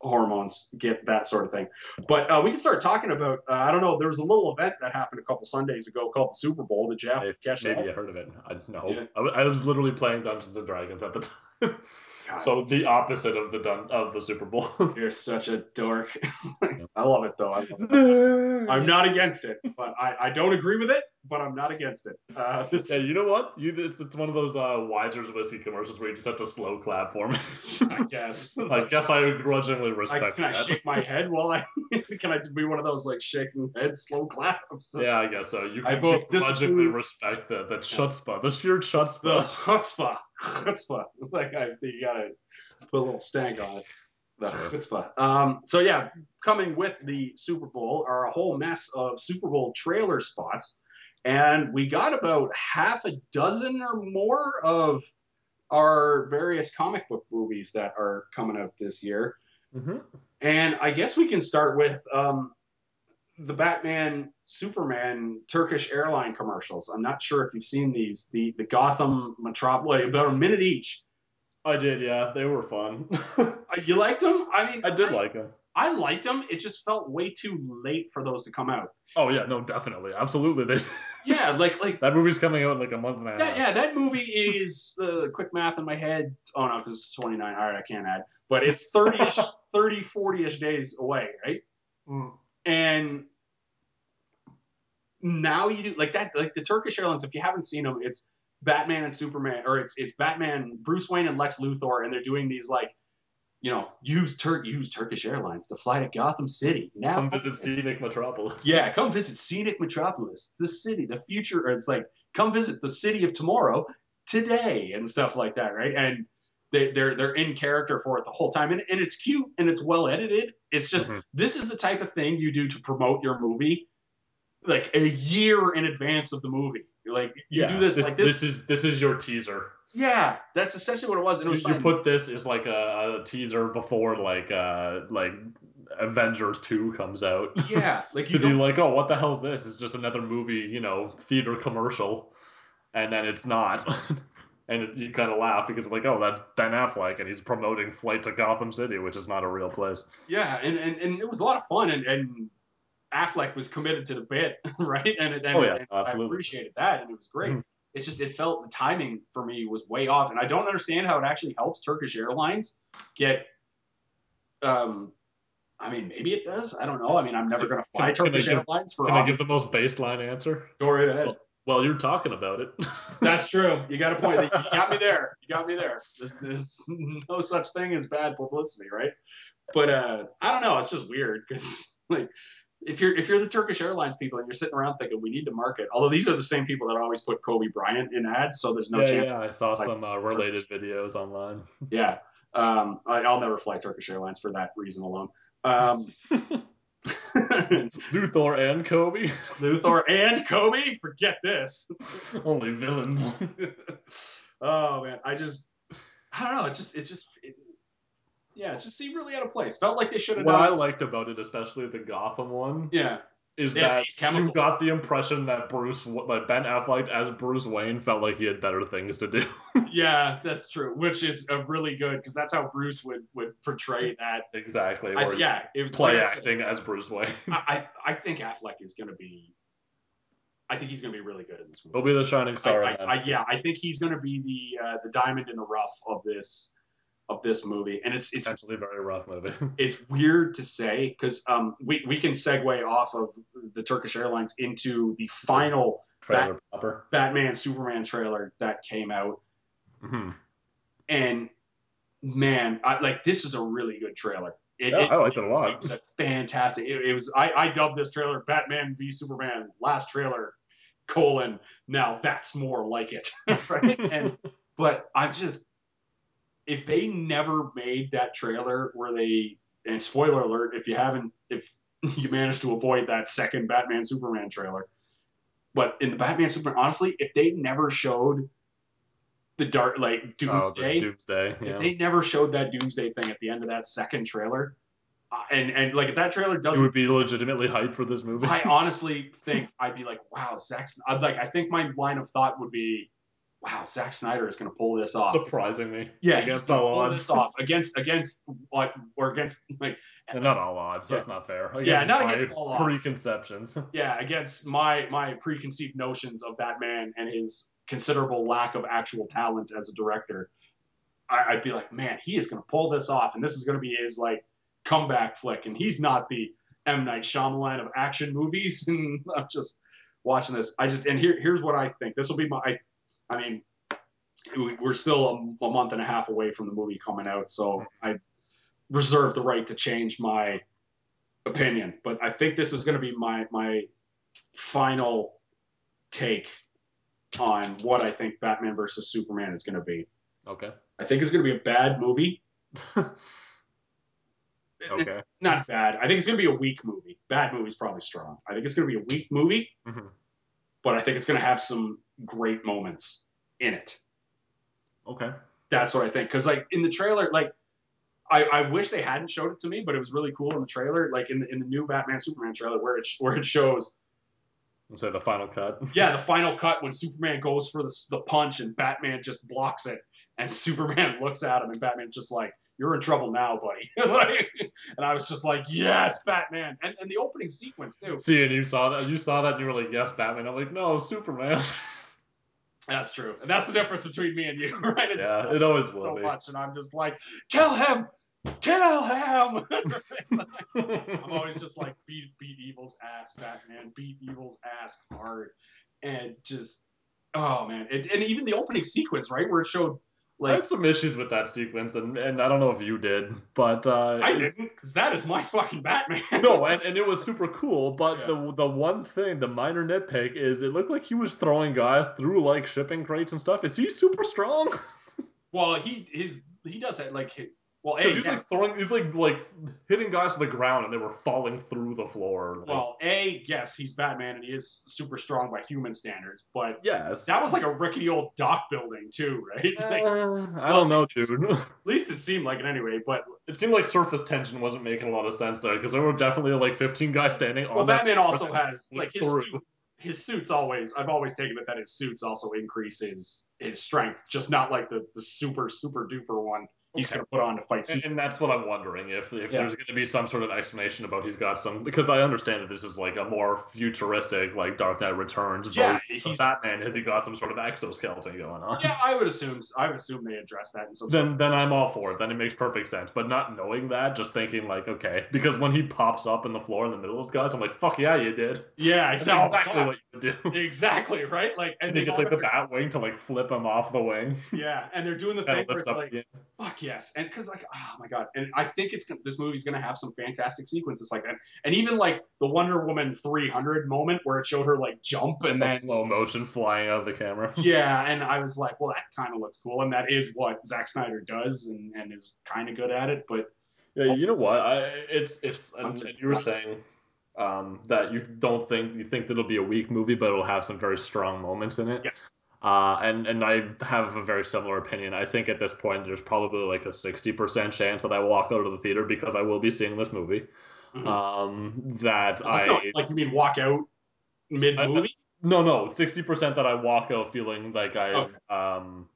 hormones get that sort of thing. But uh, we can start talking about. Uh, I don't know. There was a little event that happened a couple Sundays ago called the Super Bowl. Did you have catch maybe that? I heard of it. I, no, yeah. I, I, was literally playing Dungeons and Dragons at the time. so the opposite of the dun- of the Super Bowl. You're such a dork. I love it though. I love it. I'm not against it, but I, I don't agree with it. But I'm not against it. Uh, this... Yeah, you know what? You it's, it's one of those uh, Wiser's whiskey commercials where you just have to slow clap for me. I guess. I guess I grudgingly respect. I, can that. I shake my head while I? can I be one of those like shaking head slow claps? Yeah, I guess so. You can I both grudgingly respect the the chutzpah, the sheer chutzpah, the chutzpah, chutzpah. Like I, you gotta put a little stank on it. The chutzpah. Um, so yeah, coming with the Super Bowl are a whole mess of Super Bowl trailer spots, and we got about half a dozen or more of our various comic book movies that are coming out this year. Mm-hmm. And I guess we can start with um, the Batman Superman Turkish airline commercials. I'm not sure if you've seen these. The the Gotham Metropolis, about a minute each. I did, yeah. They were fun. Uh, you liked them? I mean, I did I, like them. I liked them. It just felt way too late for those to come out. Oh yeah, no, definitely, absolutely. They... yeah, like like that movie's coming out in like a month and a half. That, yeah, that movie is uh, quick math in my head. Oh no, because it's 29. All right, I can't add, but it's 30ish, 30, 40ish days away, right? Mm. And now you do like that, like the Turkish Airlines. If you haven't seen them, it's Batman and Superman, or it's it's Batman, Bruce Wayne and Lex Luthor, and they're doing these like, you know, use Turk use Turkish Airlines to fly to Gotham City. Now come visit scenic Metropolis. Yeah, come visit scenic Metropolis, the city, the future. Or it's like come visit the city of tomorrow today and stuff like that, right? And they, they're they're in character for it the whole time, and, and it's cute and it's well edited. It's just mm-hmm. this is the type of thing you do to promote your movie, like a year in advance of the movie. You're like you yeah, do this, this, like this. This is this is your teaser. Yeah, that's essentially what it was. And it was you, you put this as like a, a, teaser before like uh like Avengers two comes out. Yeah, like you to be like, oh, what the hell is this? It's just another movie, you know, theater commercial and then it's not. and it, you kind of laugh because like, oh, that's Ben Affleck, and he's promoting Flight to Gotham City, which is not a real place. Yeah, and, and, and it was a lot of fun, and, and Affleck was committed to the bit, right? And, and, Oh, yeah, and I appreciated that, and it was great. Mhm. It's just it felt the timing for me was way off, and I don't understand how it actually helps Turkish Airlines get. Um, I mean, maybe it does. I don't know. I mean, I'm never going to fly Can I Turkish give- Airlines for. Can I give the most reasons. baseline answer? Go right ahead. Well, you're talking about it. That's true. You got a point. You got me there. You got me there. There's, there's no such thing as bad publicity, right? But uh, I don't know. It's just weird because like if you're if you're the Turkish Airlines people and you're sitting around thinking we need to market, although these are the same people that always put Kobe Bryant in ads, so there's no yeah, chance. yeah, I saw like, some uh, related videos online. Yeah. Um, I, I'll never fly Turkish Airlines for that reason alone. Um, Luthor and Kobe, Luthor and Kobe, forget this. only villains. oh man, I just I don't know. It just it just it, yeah, it just seemed really out of place. Felt like they should have what done. I liked about it, especially the Gotham one, yeah, is Yeah, that these you got the impression that Bruce, like Ben Affleck as Bruce Wayne, felt like he had better things to do. yeah, that's true. Which is a really good because that's how Bruce would would portray that. exactly. I, yeah, it was play like acting as Bruce Wayne. I, I I think Affleck is going to be. I think he's going to be really good in this movie. He'll be the shining star. I, in. I, yeah, I think he's going to be the uh, the diamond in the rough of this of this movie, and it's it's Potentially a very rough movie. it's weird to say because um, we we can segue off of the Turkish Airlines into the final Trailer proper. Batman Superman trailer that came out, hmm and man, I, like this is a really good trailer. It, Yeah, it, I liked it a lot. it was a fantastic. It, it was I, I dubbed this trailer Batman v Superman last trailer colon. Now that's more like it, right? and but I just if they never made that trailer where they and spoiler alert if you haven't if you managed to avoid that second Batman Superman trailer, but in the Batman Superman honestly if they never showed the dark like Oh, Doomsday the Doomsday. if they never showed that Doomsday thing at the end of that second trailer, uh, and and like if that trailer doesn't, would be legitimately hyped for this movie. I honestly think I'd be like, wow, Zack. I'd like I think my line of thought would be, wow, Zack Snyder is going to pull this off. Surprisingly. yeah, against all pull odds. this off against against what or against like not all odds. That's not fair. Yeah, not against all odds. Preconceptions. yeah against my my preconceived notions of Batman and his considerable lack of actual talent as a director. I, I'd be like, man, he is going to pull this off, and this is going to be his like comeback flick, and he's not the M Night Shyamalan of action movies. And I'm just watching this. I just and here here's what I think. This will be my. I, I mean, we- we're still a, a month and a half away from the movie coming out, so I reserve the right to change my opinion. But I think this is going to be my my final take on what I think Batman versus Superman is going to be. Okay. I think it's going to be a bad movie. okay. Not bad. I think it's going to be a weak movie. Bad movie is probably strong. I think it's going to be a weak movie, Mhm. but I think it's going to have some great moments in it. Okay. That's what I think. Because like in the trailer, like I, I wish they hadn't showed it to me, but it was really cool in the trailer, like in the in the new Batman Superman trailer, where it where it shows say the final cut. yeah the final cut when Superman goes for the the punch and Batman just blocks it, and Superman looks at him and Batman's just like you're in trouble now, buddy. like, and I was just like yes, Batman, and and the opening sequence too. See, and you saw that. You saw that, and you were like, "Yes, Batman." I'm like, "No, Superman." That's true, and that's the difference between me and you, right? It's Yeah, it oh, always so will be. much, and I'm just like kill him, kill him. I'm always just like beat beat evil's ass, Batman. Beat evil's ass hard, and just oh man, it, and even the opening sequence, right, where it showed I had some issues with that sequence, and, and I don't know if you did, but uh, I didn't, because that is my fucking Batman. no, and, and it was super cool. But Yeah. the the one thing, the minor nitpick, is it looked like he was throwing guys through like shipping crates and stuff. Is he super strong? well, he his he does it like well, a Because he's like throwing, he's like like hitting guys to the ground, and they were falling through the floor. Like, well, a yes, he's Batman, and he is super strong by human standards, but yes. that was like a rickety old dock building too, right? Like, Uh, I well, don't know, dude. At least it seemed like it anyway. But It seemed like surface tension wasn't making a lot of sense there because there were definitely like 15 guys standing on well, that Batman also has like his suit. his suits always I've always taken it that his suits also increase his his strength, just not like the the super super duper one he's Okay. going to put on to fight. And, and that's what I'm wondering if if Yeah. there's going to be some sort of explanation about he's got some because I understand that this is like a more futuristic like Dark Knight Returns Yeah, he's- Batman. Has he got some sort of exoskeleton going on? yeah, I would assume I would assume they address that in some. sort Then then I'm all for it. Then it makes perfect sense. But not knowing that, just thinking like, okay, because when he pops up in the floor in the middle of those guys, I'm like, fuck yeah, you did. yeah, exactly. exactly what you would do. Exactly right. Like, and And they he gets like the their- bat wing to like flip him off the wing. yeah, and they're doing the Kind thing of where it's like, again. fuck yes, and because like, oh my god, and I think it's this movie's gonna have some fantastic sequences like that, and even like the Wonder Woman 300 moment where it showed her like jump and then slow motion flying out of the camera. yeah, and I was like, well, that kind of looks cool, and that is what Zack Snyder does, and, and is kind of good at it. But Yeah, you know what? I, it's it's you were saying um, that you don't think you think that it'll be a weak movie, but it'll have some very strong moments in it. yes, Uh, and and I have a very similar opinion. I think at this point there's probably like a sixty percent chance that I walk out of the theater because I will be seeing this movie. Mhm. Um, that That's I not- like you mean walk out mid movie? no no sixty percent that I walk out feeling like I've um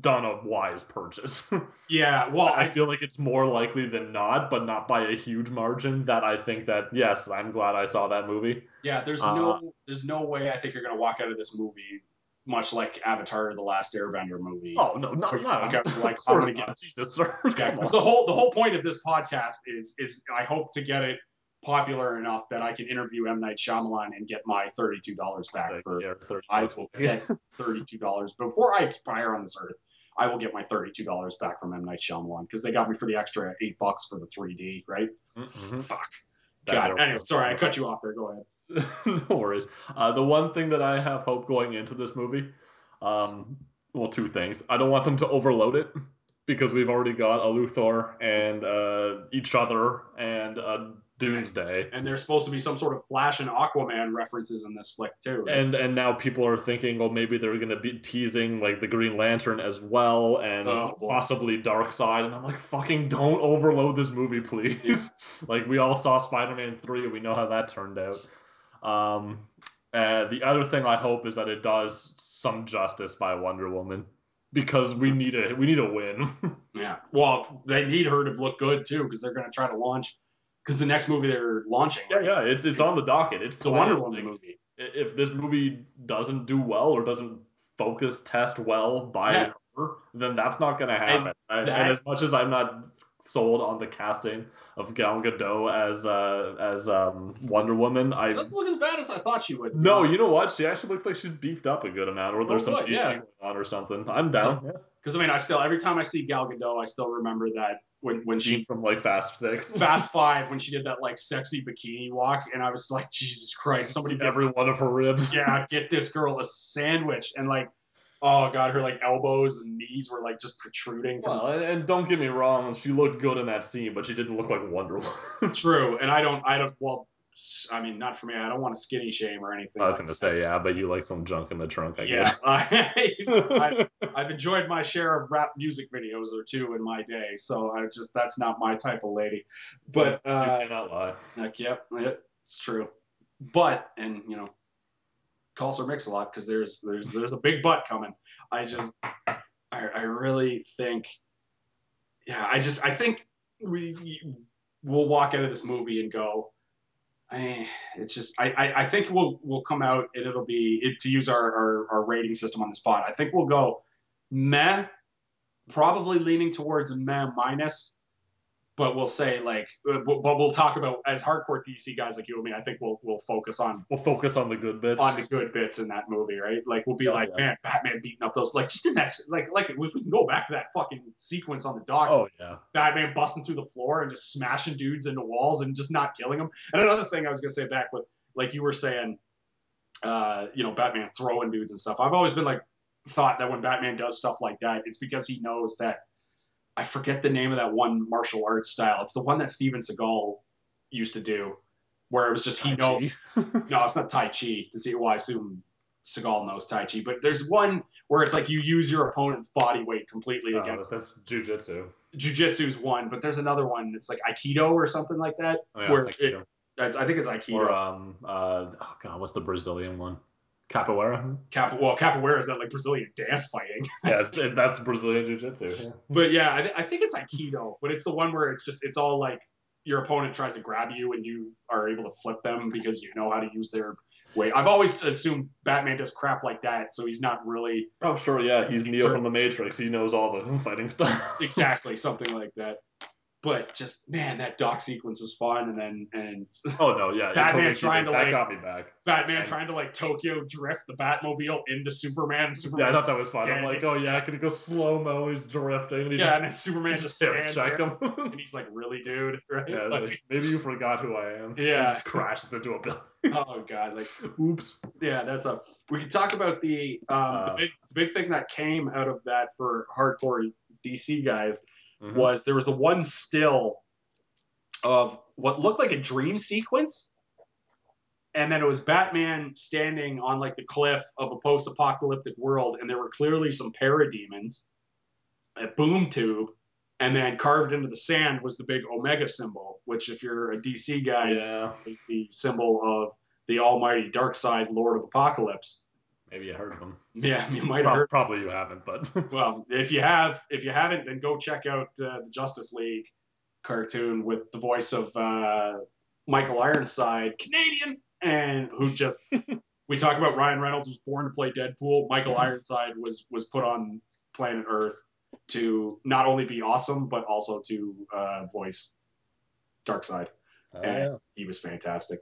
done a wise purchase. Yeah, well, I I feel like it's more likely than not, but not by a huge margin. That I think that yes, I'm glad I saw that movie. yeah, there's Uh, no there's no way I think you're gonna walk out of this movie much like Avatar: The Last Airbender movie. Oh no, no, Where no! walk out Of course not. Jesus, sir. Yeah, Come because on. the whole the whole point of this podcast is is I hope to get it popular enough that I can interview M Night Shyamalan and get my thirty two dollars back Say, for yeah, 30 I will get thirty two dollars before I expire on this earth. I will get my thirty two dollars back from M Night Shyamalan because they got me for the extra eight bucks for the three D, right? Mhm. Fuck. That God. Anyway, sorry, I cut you off there. Go ahead. no worries. Uh, the one thing that I have hope going into this movie, um, well, two things. I don't want them to overload it because we've already got a Luthor and uh, each other and uh, Doomsday. And there's supposed to be some sort of Flash and Aquaman references in this flick too. right? And and now people are thinking, well, maybe they're going to be teasing like the Green Lantern as well, and Oh, possibly Darkseid. And I'm like, fucking, don't overload this movie, please. like we all saw Spider-Man three, and we know how that turned out. Um, and the other thing I hope is that it does some justice by Wonder Woman, because we need a we need a win. Yeah. Well, they need her to look good too because they're going to try to launch. Because the next movie they're launching, yeah, yeah, it's it's on the docket. It's the. Wonder Woman movie. if this movie doesn't do well or doesn't focus test well by Yeah. her, then that's not going to happen. And as much as I'm not sold on the casting of Gal Gadot as uh, as um, Wonder Woman, I She doesn't look as bad as I thought she would. no, you know what? She actually looks like she's beefed up a good amount, or there's Oh, some good, CG yeah. on or something. I'm down. yeah. Because I mean, I still every time I see Gal Gadot, I still remember that when when Scene she from like Fast Six. Fast Five when she did that like sexy bikini walk, and I was like, Jesus Christ, somebody get every this, one of her ribs. yeah, get this girl a sandwich, and like, oh god, her like elbows and knees were like just protruding from. Well, the and, and don't get me wrong, she looked good in that scene, but she didn't look like Wonder Woman. True, and I don't, I don't. Well, I mean, not for me. I don't want to skinny shame or anything. I was like gonna say, yeah, but you like some junk in the trunk, I guess. yeah, I. I've enjoyed my share of rap music videos or two in my day, so I just that's not my type of lady. But you uh, cannot lie. like, yep, yep, it's true. But and you know, calls are mix a lot because there's there's there's a big butt coming. I just I, I really think, yeah, I just I think we we'll walk out of this movie and go. I, it's just I, I, I think we'll we'll come out and it'll be it, to use our, our, our rating system on the spot. I think we'll go meh, probably leaning towards a meh minus, but we'll say like uh, but but we'll talk about as hardcore DC guys like you and me. I think we'll we'll focus on We'll focus on the good bits. on the good bits in that movie, right? Like we'll be Yeah, like, yeah. man, Batman beating up those like just in that like like if we can go back to that fucking sequence on the docks, oh yeah. Batman busting through the floor and just smashing dudes into walls and just not killing them. And another thing I was gonna say back with, like you were saying, uh, you know, Batman throwing dudes and stuff. I've always been like thought that when Batman does stuff like that, it's because he knows that I forget the name of that one martial arts style. It's the one that Steven Seagal used to do, where it was just he know no, it's not Tai Chi. To see, well, I assume Seagal knows Tai Chi, but there's one where it's like you use your opponent's body weight completely Oh, against that's jujitsu. jujitsu's one, but there's another one It's like Aikido or something like that, Oh, yeah, where like, it, you know, That's, I think it's Aikido. Or um, uh, oh god, what's the Brazilian one? Capoeira. Cap- well, capoeira is that like Brazilian dance fighting. yeah, it's, it, that's Brazilian jiu-jitsu. Yeah. But yeah, I, th- I think it's Aikido, but it's the one where it's just it's all like your opponent tries to grab you and you are able to flip them because you know how to use their weight. I've always assumed Batman does crap like that, so he's not really Oh sure, yeah, he's Neo Certain- from the Matrix. He knows all the fighting stuff. exactly something like that. But just man, that dock sequence was fun, and then and oh no, yeah, Batman totally- trying to, like- got me back. Batman And- trying to like Tokyo drift the Batmobile into Superman. And Superman Yeah, I thought that was fun. I'm like, oh yeah, I can go slow mo? He's drifting. And he yeah, and then Superman just, just just stands check him. and he's like, "Really, dude?" Right? yeah, Like, like, maybe you forgot who I am. Yeah. He just crashes into a building. oh god, like Oops. yeah, that's a. We can talk about the um the Uh, big the big thing that came out of that for hardcore DC guys Mhm. was there was the one still of what looked like a dream sequence. And then it was Batman standing on like the cliff of a post-apocalyptic world, and there were clearly some parademons, a boom tube, and then carved into the sand was the big Omega symbol, which, if you're a DC guy, Yeah, is the symbol of the Almighty Darkseid Lord of Apokolips. Maybe you heard of him. Yeah, you might have heard. Probably you haven't, but Well, if you have, if you haven't, then go check out uh, the Justice League cartoon with the voice of uh, Michael Ironside, Canadian, and who just we talk about Ryan Reynolds was born to play Deadpool. Michael Ironside was was put on planet Earth to not only be awesome but also to uh, voice Darkseid. Oh, And he was fantastic.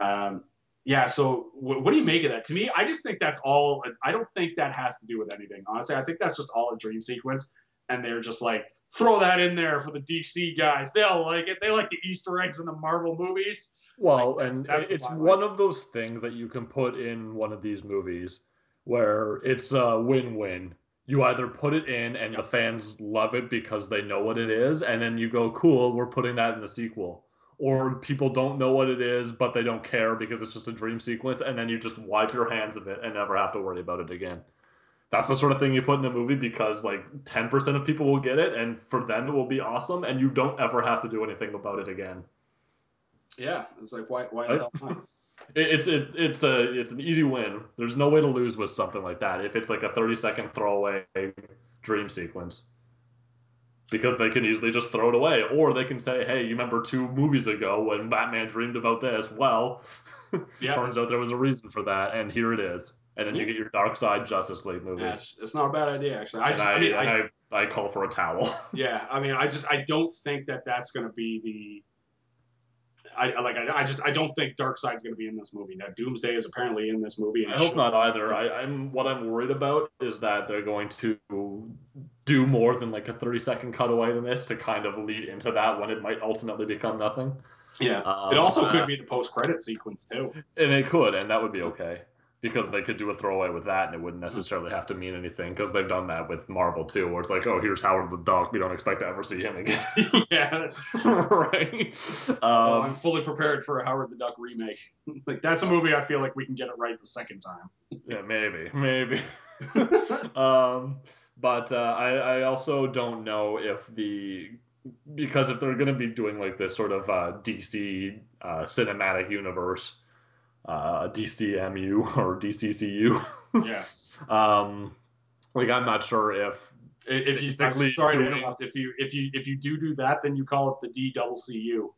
Um, yeah. So, wh- what do you make of that? To me, I just think that's all. I don't think that has to do with anything. Honestly, I think that's just all a dream sequence, and they're just like throw that in there for the DC guys. They'll like it. They like the Easter eggs in the Marvel movies. Well, Like, that's- and that's it's one of those things that you can put in one of these movies where it's a win-win. You either put it in and the fans love it because they know what it is, and then you go, cool, we're putting that in the sequel. Or people don't know what it is, but they don't care because it's just a dream sequence, and then you just wipe your hands of it and never have to worry about it again. That's the sort of thing you put in a movie because like 10% of people will get it, and for them it will be awesome, and you don't ever have to do anything about it again. Yeah, it's like why why Right? the hell not? It's it, it's a it's an easy win. There's no way to lose with something like that if it's like a 30 second throwaway dream sequence. Because they can easily just throw it away, or they can say, "Hey, you remember two movies ago when Batman dreamed about this? Well, Yeah. turns out there was a reason for that, and here it is." And then you get your Darkseid Justice League movie. Yeah, it's, it's not a bad idea actually. I and just, I, I, mean, I, I, I call for a towel. yeah, I mean, I just I don't think that that's going to be the. I like I, I just I don't think Darkseid's going to be in this movie. Now Doomsday is apparently in this movie. and I hope not either. I, I'm what I'm worried about is that they're going to do more than like a 30 second cutaway than this to kind of lead into that when it might ultimately become nothing. Yeah. Um, it also uh, could be the post credit sequence too. and it could, and that would be okay because they could do a throwaway with that, and it wouldn't necessarily have to mean anything because they've done that with Marvel too, where it's like, oh, here's Howard the Duck. We don't expect to ever see him again. yeah. right. Oh, Um, I'm fully prepared for a Howard the Duck remake. like that's a movie I feel like we can get it right the second time. Yeah, maybe, maybe. um, but uh, I, I also don't know if the because if they're going to be doing like this sort of uh, DC uh, cinematic universe, uh, DCMU or DCCU, Yeah. um, like I'm not sure if If you I'm sorry to interrupt, if you if you if you do do that, then you call it the DCCU,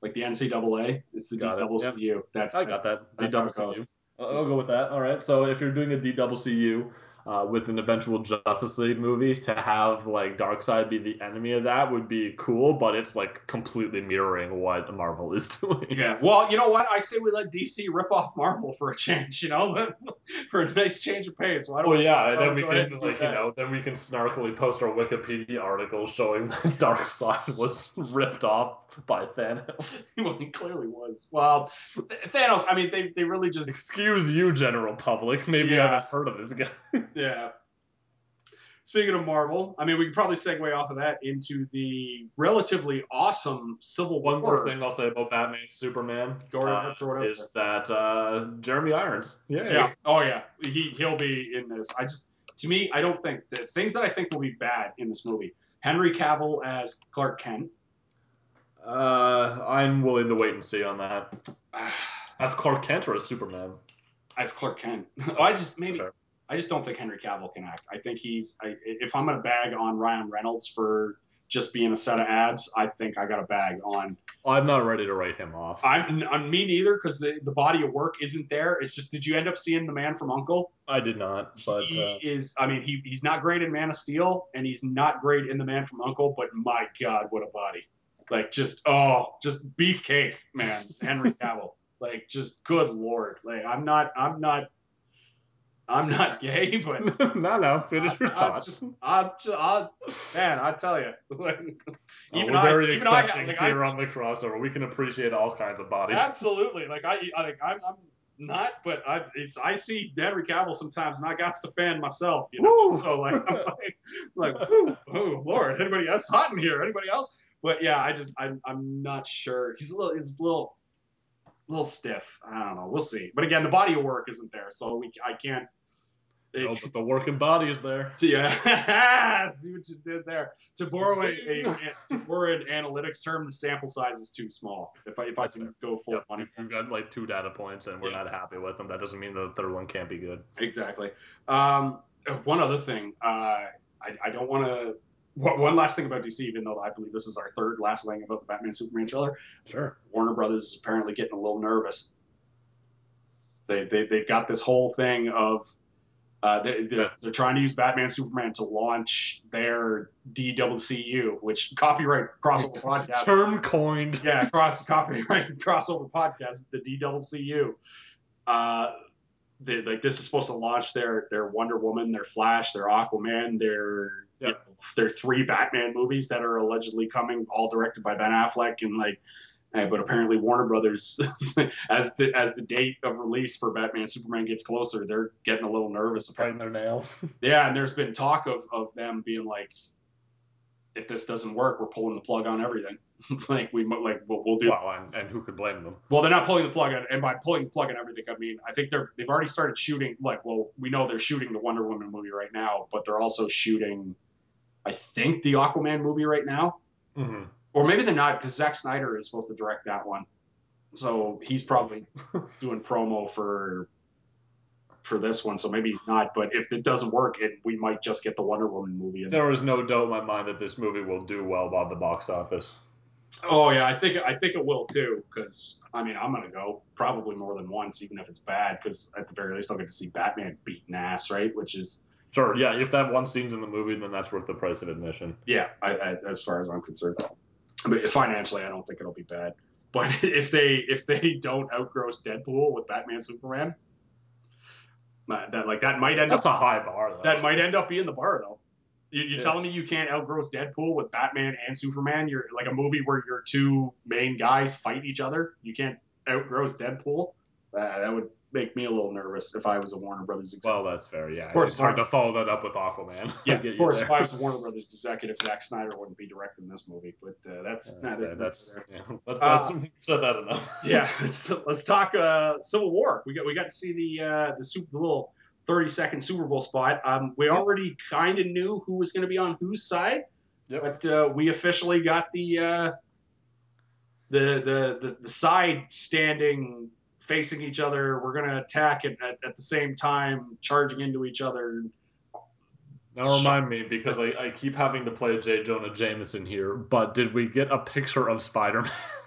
like the NCAA. It's the Got it. DCCU. That's I that's, got that. that's DCCU. I'll I'll go with that. All right. So if you're doing a DCCU uh, with an eventual Justice League movie, to have like Darkseid be the enemy of that would be cool, but it's like completely mirroring what Marvel is doing. Yeah. Well, you know what? I say we let DC rip off Marvel for a change. You know, for a nice change of pace. Why don't Well, we? yeah, and then we can like you know, then we can snarkily post our Wikipedia article showing that Darkseid was ripped off by Thanos. well, he clearly was. Well, Thanos. I mean, they they really just Excuse you, general public. Maybe you Yeah. haven't heard of this guy. yeah. Speaking of Marvel, I mean, we could probably segue off of that into the relatively awesome Civil One War. more thing I'll say about Batman Superman Go ahead, uh, throw it out is that uh, Jeremy Irons. Yeah. Yeah. Oh yeah. He he'll be in this. I just to me, I don't think the things that I think will be bad in this movie. Henry Cavill as Clark Kent. Uh, I'm willing to wait and see on that. As Clark Kent or as Superman? As Clark Kent. oh, I just maybe Sure. I just don't think Henry Cavill can act. I think he's I, if I'm gonna bag on Ryan Reynolds for just being a set of abs, I think I got a bag on. I'm not ready to write him off. I'm on me neither because the, the body of work isn't there. It's just did you end up seeing the man from Uncle? I did not, but he uh, is. I mean, he he's not great in Man of Steel, and he's not great in the Man from Uncle. But my God, what a body! Like just oh, just beefcake, man. Henry Cavill. like just good lord. Like I'm not. I'm not. I'm not gay, but no, no, finish your I, I thought. just, I, just, I, man, I tell you, like, Uh, even we're I, very even I, accepting like, I, on the crossover. We can appreciate all kinds of bodies. absolutely, like I, I like, I'm, I'm not, but I, it's, I see Henry Cavill sometimes, and I got to fan myself, you know. Woo! So like, I'm like, like, oh Lord, anybody else hot in here? Anybody else? But yeah, I just, I'm, I'm not sure. He's a little, he's a little, little stiff. I don't know. We'll see. But again, the body of work isn't there, so we, I can't. it- but the working body is there. yeah, see what you did there. To borrow a, a, See? to borrow an analytics term, the sample size is too small. If I if I can fair. go full Yep. money, you've got like two data points and we're Yeah. not happy with them, that doesn't mean the third one can't be good. exactly. Um, uh, one other thing, uh, I, I don't want to. One last thing about DC, even though I believe this is our third last thing about the Batman Superman trailer, Sure. Warner Brothers is apparently getting a little nervous. They they they've got this whole thing of. Uh, they, they're, they're trying to use Batman Superman to launch their DWCU, which copyright crossover podcast. Term coined. yeah, cross copyright crossover podcast, the DWCU. Uh, they, like this is supposed to launch their their Wonder Woman, their Flash, their Aquaman, their you Yeah. know, their three Batman movies that are allegedly coming, all directed by Ben Affleck, and like. eh, but apparently Warner Brothers, as the as the date of release for Batman Superman gets closer, they're getting a little nervous. Apparently. Their nails. Yeah, and there's been talk of of them being like, if this doesn't work, we're pulling the plug on everything. like we like we'll, we'll do. Well, and, and who could blame them? Well, they're not pulling the plug on, and by pulling the plug on everything, I mean I think they're they've already started shooting. Like, well, we know they're shooting the Wonder Woman movie right now, but they're also shooting, I think, the Aquaman movie right now, Mm-hmm. or maybe they're not because Zack Snyder is supposed to direct that one, so he's probably doing promo for for this one. So maybe he's not. But if it doesn't work, it, we might just get the Wonder Woman movie. There is no doubt in my mind that this movie will do well at the box office. Oh yeah, I think I think it will too. Because I mean, I'm gonna go probably more than once, even if it's bad. Because at the very least, I'll get to see Batman beating ass, right? Which is Sure, yeah, if that one scene's in the movie, then that's worth the price of admission. yeah, I, I, as far as I'm concerned. But financially, I don't think it'll be bad. But if they if they don't outgross Deadpool with Batman Superman, uh, that like that might end That's up a high bar, though. that might end up being the bar though. You, you're Yeah. telling me you can't outgross Deadpool with Batman and Superman? You're like a movie where your two main guys fight each other. You can't outgross Deadpool. Uh, that would make me a little nervous if I was a Warner Brothers executive. Well, that's fair, yeah. Of course, it's hard to follow that up with Aquaman. Yeah, of course, if I was a Warner Brothers executive, Zack Snyder wouldn't be directing this movie. But uh, that's Yeah, so here that's nor yeah, let's, Uh, said that enough. yeah, let's, let's talk uh, Civil War. We got we got to see the uh, the super the little thirty second Super Bowl spot. Um, we already kind of knew who was going to be on whose side, Yep. but uh, we officially got the, uh, the the the the side standing facing each other. We're going to attack at, at, at the same time, charging into each other. Now remind me because I, I keep having to play J. Jonah Jameson here, but did we get a picture of Spider Man?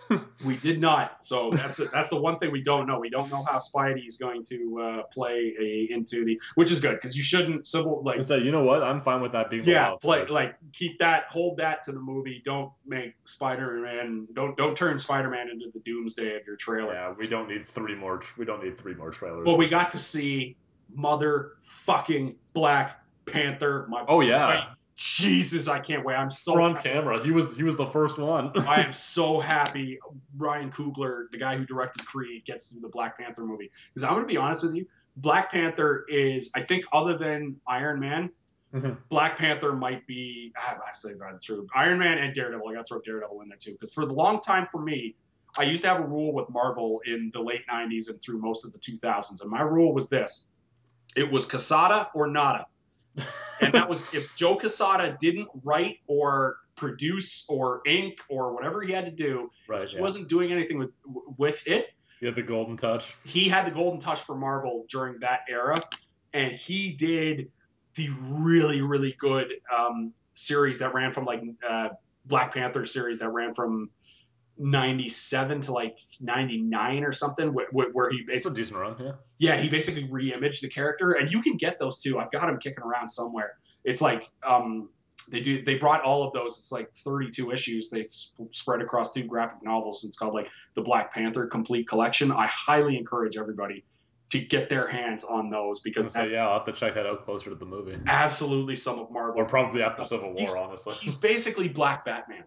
We did not. So that's the, that's the one thing we don't know. We don't know how Spidey is going to uh, play a, into the, which is good because you shouldn't civil like I say, you know what? I'm fine with that being yeah play card. like keep that hold that to the movie. Don't make Spider Man don't don't turn Spider Man into the doomsday of your trailer. Yeah, we don't need three more. We don't need three more trailers. Well, we got to see motherfucking Black Panther. My Oh yeah, boy. Jesus, I can't wait. I'm so so on camera. He was he was the first one. I am so happy Ryan Coogler, the guy who directed Creed, gets to do the Black Panther movie. Because I'm going to be honest with you, Black Panther is, I think, other than Iron Man, Mhm. Black Panther might be. Ah, I say that's true. Iron Man and Daredevil. I got to throw Daredevil in there too. Because for the long time for me, I used to have a rule with Marvel in the late '90s and through most of the 2000s, and my rule was this: it was Quesada or nada. And that was if Joe Quesada didn't write or produce or ink or whatever he had to do, right. he Yeah. wasn't doing anything with with it. He had the golden touch. He had the golden touch for Marvel during that era, and he did the really really good um, series that ran from like uh, Black Panther series that ran from. 97 to like 99 or something wh- wh- where he basically decent run. Yeah. yeah, he basically re-imaged the character, and you can get those too. I've got them kicking around somewhere. It's like um, they do. They brought all of those. It's like 32 issues. They sp- spread across two graphic novels. It's called like the Black Panther Complete Collection. I highly encourage everybody to get their hands on those because So yeah, I'll have to check that out closer to the movie, absolutely some of Marvel. or probably after Civil War. He's- honestly. He's basically Black Batman.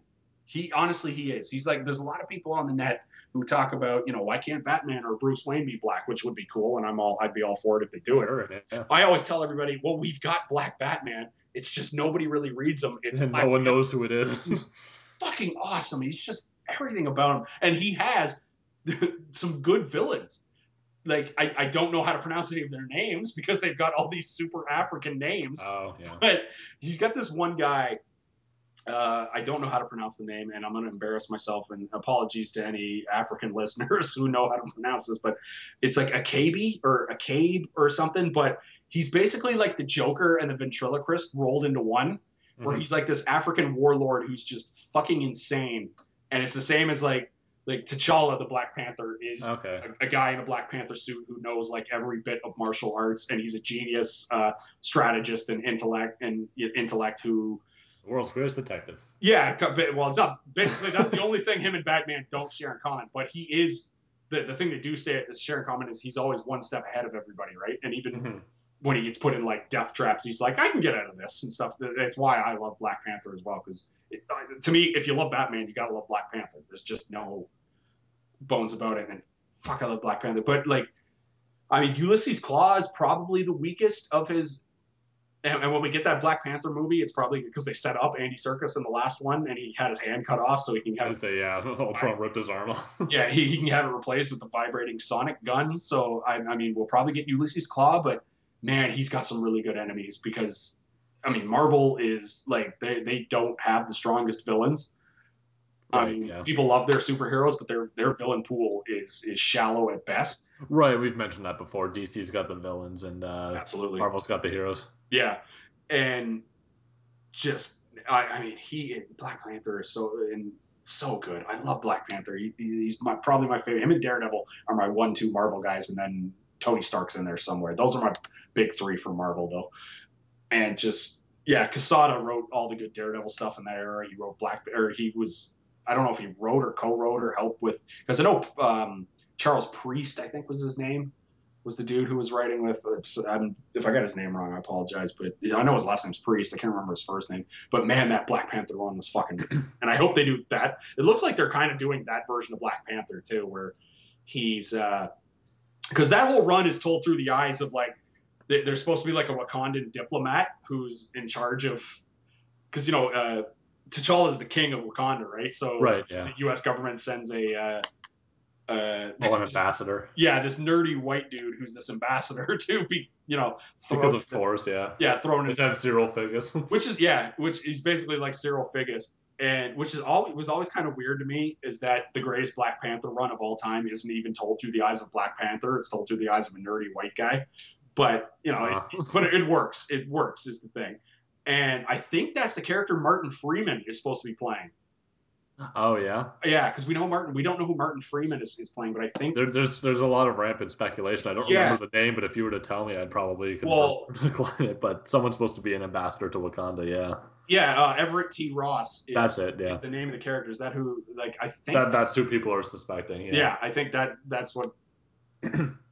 He honestly he is. He's like there's a lot of people on the net who talk about you know why can't Batman or Bruce Wayne be black, which would be cool, and I'm all I'd be all for it if they do it. Sure, yeah. I always tell everybody, well, we've got Black Batman. It's just nobody really reads him. It's And no one knows who it is. He's fucking awesome. He's just everything about him, and he has some good villains. Like I, I don't know how to pronounce any of their names because they've got all these super African names, oh yeah. but he's got this one guy. Uh, I don't know how to pronounce the name, and I'm going to embarrass myself. And apologies to any African listeners who know how to pronounce this, but it's like a Akabi or Akabe or something. But he's basically like the Joker and the ventriloquist rolled into one, where Mhm. he's like this African warlord who's just fucking insane. And it's the same as like like T'Challa, the Black Panther, is Okay. a, a guy in a Black Panther suit who knows like every bit of martial arts, and he's a genius uh, strategist and intellect and intellect who world's greatest detective. yeah, well, it's not basically that's the only thing him and Batman don't share in common. But he is the the thing they do stay share in common is he's always one step ahead of everybody, right? And even Mhm. when he gets put in like death traps, he's like, I can get out of this and stuff. That's why I love Black Panther as well. Because to me, if you love Batman, you gotta love Black Panther. There's just no bones about it. And fuck, I love Black Panther. But like, I mean, Ulysses Klaue is probably the weakest of his. And, and when we get that Black Panther movie, it's probably because they set up Andy Serkis in the last one, and he had his hand cut off, so he can have say yeah. Ultron ripped his arm off. yeah, he, he can have it replaced with the vibrating sonic gun. So I, I mean, we'll probably get Ulysses Klaue, but man, he's got some really good enemies because I mean, Marvel is like they, they don't have the strongest villains. I mean, yeah. people love their superheroes, but their their villain pool is is shallow at best. Right, we've mentioned that before. DC's got the villains and uh, Absolutely, Marvel's got the heroes. Yeah, and just I, I mean, he Black Panther is so and so good. I love Black Panther. He, he's my probably my favorite. Him and Daredevil are my one two Marvel guys, and then Tony Stark's in there somewhere. Those are my big three for Marvel though. And just yeah, Quesada wrote all the good Daredevil stuff in that era. He wrote Black or he was I don't know if he wrote or co-wrote or helped with because I know um, Charles Priest I think was his name was the dude who was writing with. Um, if I got his name wrong, I apologize, but I know his last name's Priest. I can't remember his first name. But man, that Black Panther one was fucking. and I hope they do that. It looks like they're kind of doing that version of Black Panther too, where he's because that whole run is told through the eyes of like there's supposed to be like a Wakandan diplomat who's in charge of because you know uh, T'Challa is the king of Wakanda, right? So Right, yeah. the U.S. government sends a. Uh, uh, Oh, an ambassador. yeah, this nerdy white dude who's this ambassador to be, you know, Because of course, yeah. Yeah, thrown in, Is that Cyril Figgis? which is yeah, which is basically like Cyril Figgis, and which is all was always kind of weird to me is that the greatest Black Panther run of all time isn't even told through the eyes of Black Panther; it's told through the eyes of a nerdy white guy. But you know, Uh, it, but it works. It works is the thing, and I think that's the character Martin Freeman is supposed to be playing. Oh yeah. Yeah, because we know Martin. We don't know who Martin Freeman is, is playing, but I think There, there's there's a lot of rampant speculation. I don't Yeah. remember the name, but if you were to tell me, I'd probably Well- decline it. But someone's supposed to be an ambassador to Wakanda. Yeah, yeah, uh, Everett T. Ross. Is, that's it. Yeah, is the name of the character. Is that who? Like, I think that, that's who people are suspecting. Yeah. Yeah, I think that that's what.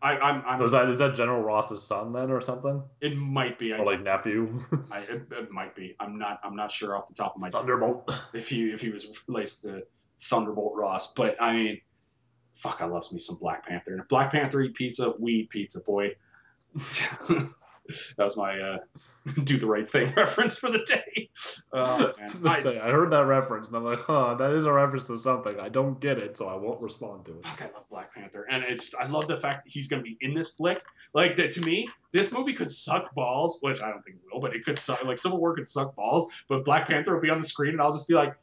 I, I'm. I'm So is that is that General Ross's son then, or something, it might be. I, or like nephew? I, it, it might be. I'm not. I'm not sure off the top of my head Thunderbolt. if he if he was related to Thunderbolt Ross. But I mean, fuck, I love me some Black Panther. And Black Panther eat pizza, we eat pizza, boy. that was my uh, do the right thing reference for the day. Oh, man. I, I, say, I heard that reference and I'm like, huh, that is a reference to something. I don't get it, so I won't respond to it. fuck, I love Black Panther, and it's I love the fact that he's going to be in this flick. Like to, to me, this movie could suck balls, which I don't think it will, but it could suck. Like Civil War could suck balls, but Black Panther will be on the screen, and I'll just be like.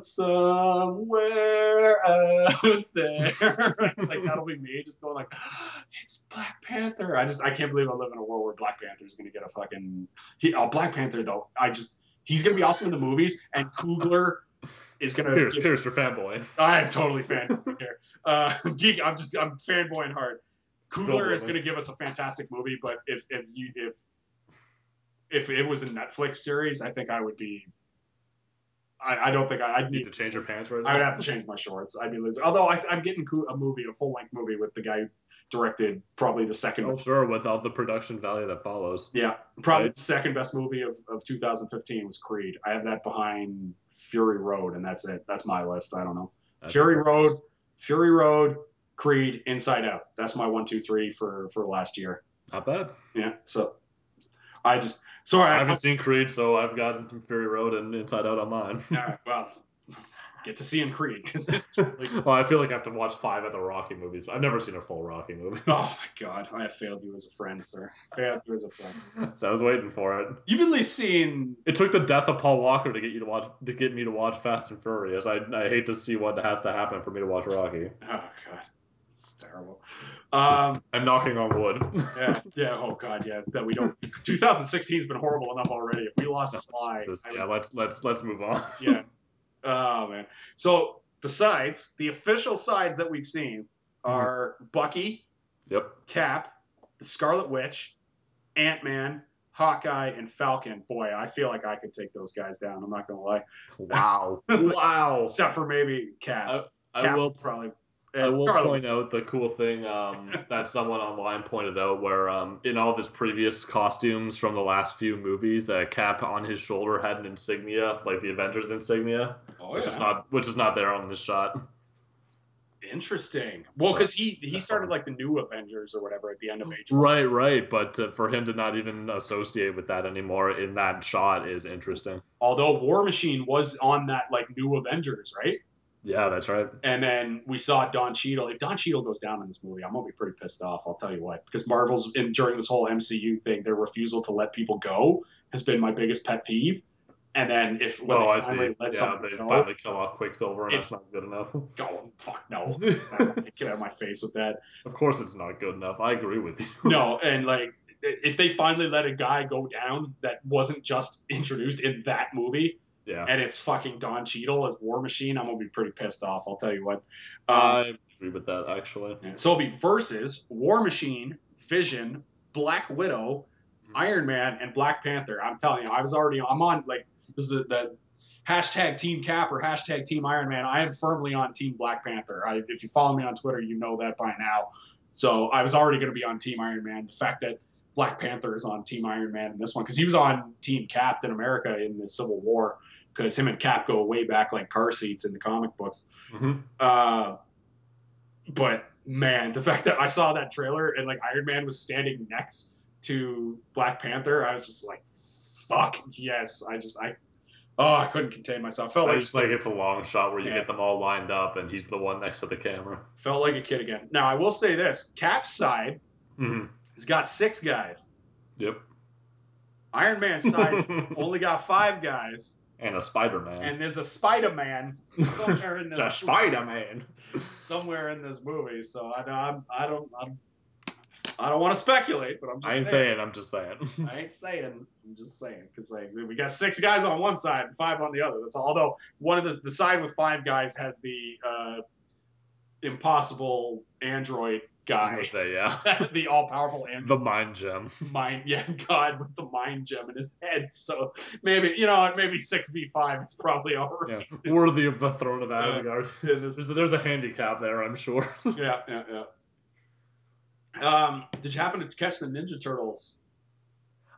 Somewhere out there, like that'll be me, just going like, "It's Black Panther." I just I can't believe I live in a world where Black Panther is going to get a fucking. He, oh, Black Panther though, I just he's going to be awesome in the movies, and Coogler is going to. Pierce, Pierce, you're fanboy. I'm totally fanboy here. Uh, geek, I'm just I'm fanboying hard. Coogler is going to give us a fantastic movie, but if if you if if it was a Netflix series, I think I would be. I, I don't think I, I'd need need to change your pants right now. I would have to change my shorts. I'd be losing. Although I, I'm getting a movie, a full length movie with the guy who directed probably the second. Oh, sure, with all the production value that follows. Yeah, probably Right. the second best movie of, of 2015 was Creed. I have that behind Fury Road, and that's it. That's my list. I don't know. That's Fury Road, list. Fury Road, Creed, Inside Out. That's my one, two, three for for last year. Not bad. Yeah. So I just sorry. I I, haven't seen Creed, so I've got Fury Road and Inside Out on mine. yeah, well, get to see in Creed because it's really. well, I feel like I have to watch five of the Rocky movies. I've never seen a full Rocky movie. Oh my God! I have failed you as a friend, sir. Failed you as a friend. so I was waiting for it. You've at least seen It took the death of Paul Walker to get you to watch to get me to watch Fast and Furious. I, I hate to see what has to happen for me to watch Rocky. Oh god, it's terrible. Um, I'm knocking on wood. yeah, yeah. Oh god, yeah. That we don't. 2016 has been horrible enough already. If we lost Sly, I would- yeah, let's let's let's move on. yeah. Oh man. So the sides, the official sides that we've seen are Bucky, Yep. Cap, the Scarlet Witch, Ant Man, Hawkeye, and Falcon. Boy, I feel like I could take those guys down. I'm not gonna lie. Wow. wow. Except for maybe Cap. I Cap will probably. I will Scarlet point Witch. out the cool thing um, that someone online pointed out, where um, in all of his previous costumes from the last few movies, uh, Cap on his shoulder had an insignia, like the Avengers insignia, Oh, which yeah. is not which is not there on this shot. Interesting. Well, because he he started like the new Avengers or whatever at the end of Age. Right, right. But uh, for him to not even associate with that anymore in that shot is interesting. Although War Machine was on that like new Avengers, right? Yeah, that's right. And then we saw Don Cheadle. If Don Cheadle goes down in this movie, I'm gonna be pretty pissed off. I'll tell you what, because Marvel's in during this whole MCU thing, their refusal to let people go has been my biggest pet peeve. And then if when oh, they I finally see. let Yeah, they go, finally kill off Quicksilver, and It's- that's not good enough. go oh, fuck no, get out of my face with that. of course, it's not good enough. I agree with you. No, and like if they finally let a guy go down that wasn't just introduced in that movie, Yeah, and it's fucking Don Cheadle as War Machine, I'm gonna be pretty pissed off. I'll tell you what. Um, I agree with that actually. so it'll be versus War Machine, Vision, Black Widow, Iron Man, and Black Panther. I'm telling you, I was already I'm on like this is the, the hashtag Team Cap or hashtag Team Iron Man. I am firmly on Team Black Panther. I, if you follow me on Twitter, you know that by now. So I was already going to be on Team Iron Man. The fact that Black Panther is on Team Iron Man in this one because he was on Team Captain America in the Civil War because him and Cap go way back like car seats in the comic books. hmm Uh, but man, the fact that I saw that trailer and like Iron Man was standing next to Black Panther, I was just like, "Fuck yes!" I just I, oh, I couldn't contain myself. Felt I like just like it's a long shot where you Yeah. get them all lined up, and he's the one next to the camera. felt like a kid again. Now I will say this: Cap's side hmm has got six guys. Yep. Iron Man's side's only got five guys, and a Spider Man. and there's a Spider Man somewhere in this the Spider Man. somewhere in this movie. So I, I, I don't, I'm, I don't want to speculate, but I'm just saying. I ain't saying. saying. I'm just saying. I ain't saying. I'm just saying because like we got six guys on one side and five on the other. That's all. Although one of the the side with five guys has the uh, impossible android I was guy, gonna say yeah. the all powerful android The mind gem. mind. Yeah, God with the mind gem in his head. So maybe you know maybe six v five is probably all right. Yeah, worthy of the throne of. Asgard. Yeah, There's, there's a handicap there, I'm sure. yeah, yeah, yeah. Um, did you happen to catch the Ninja Turtles?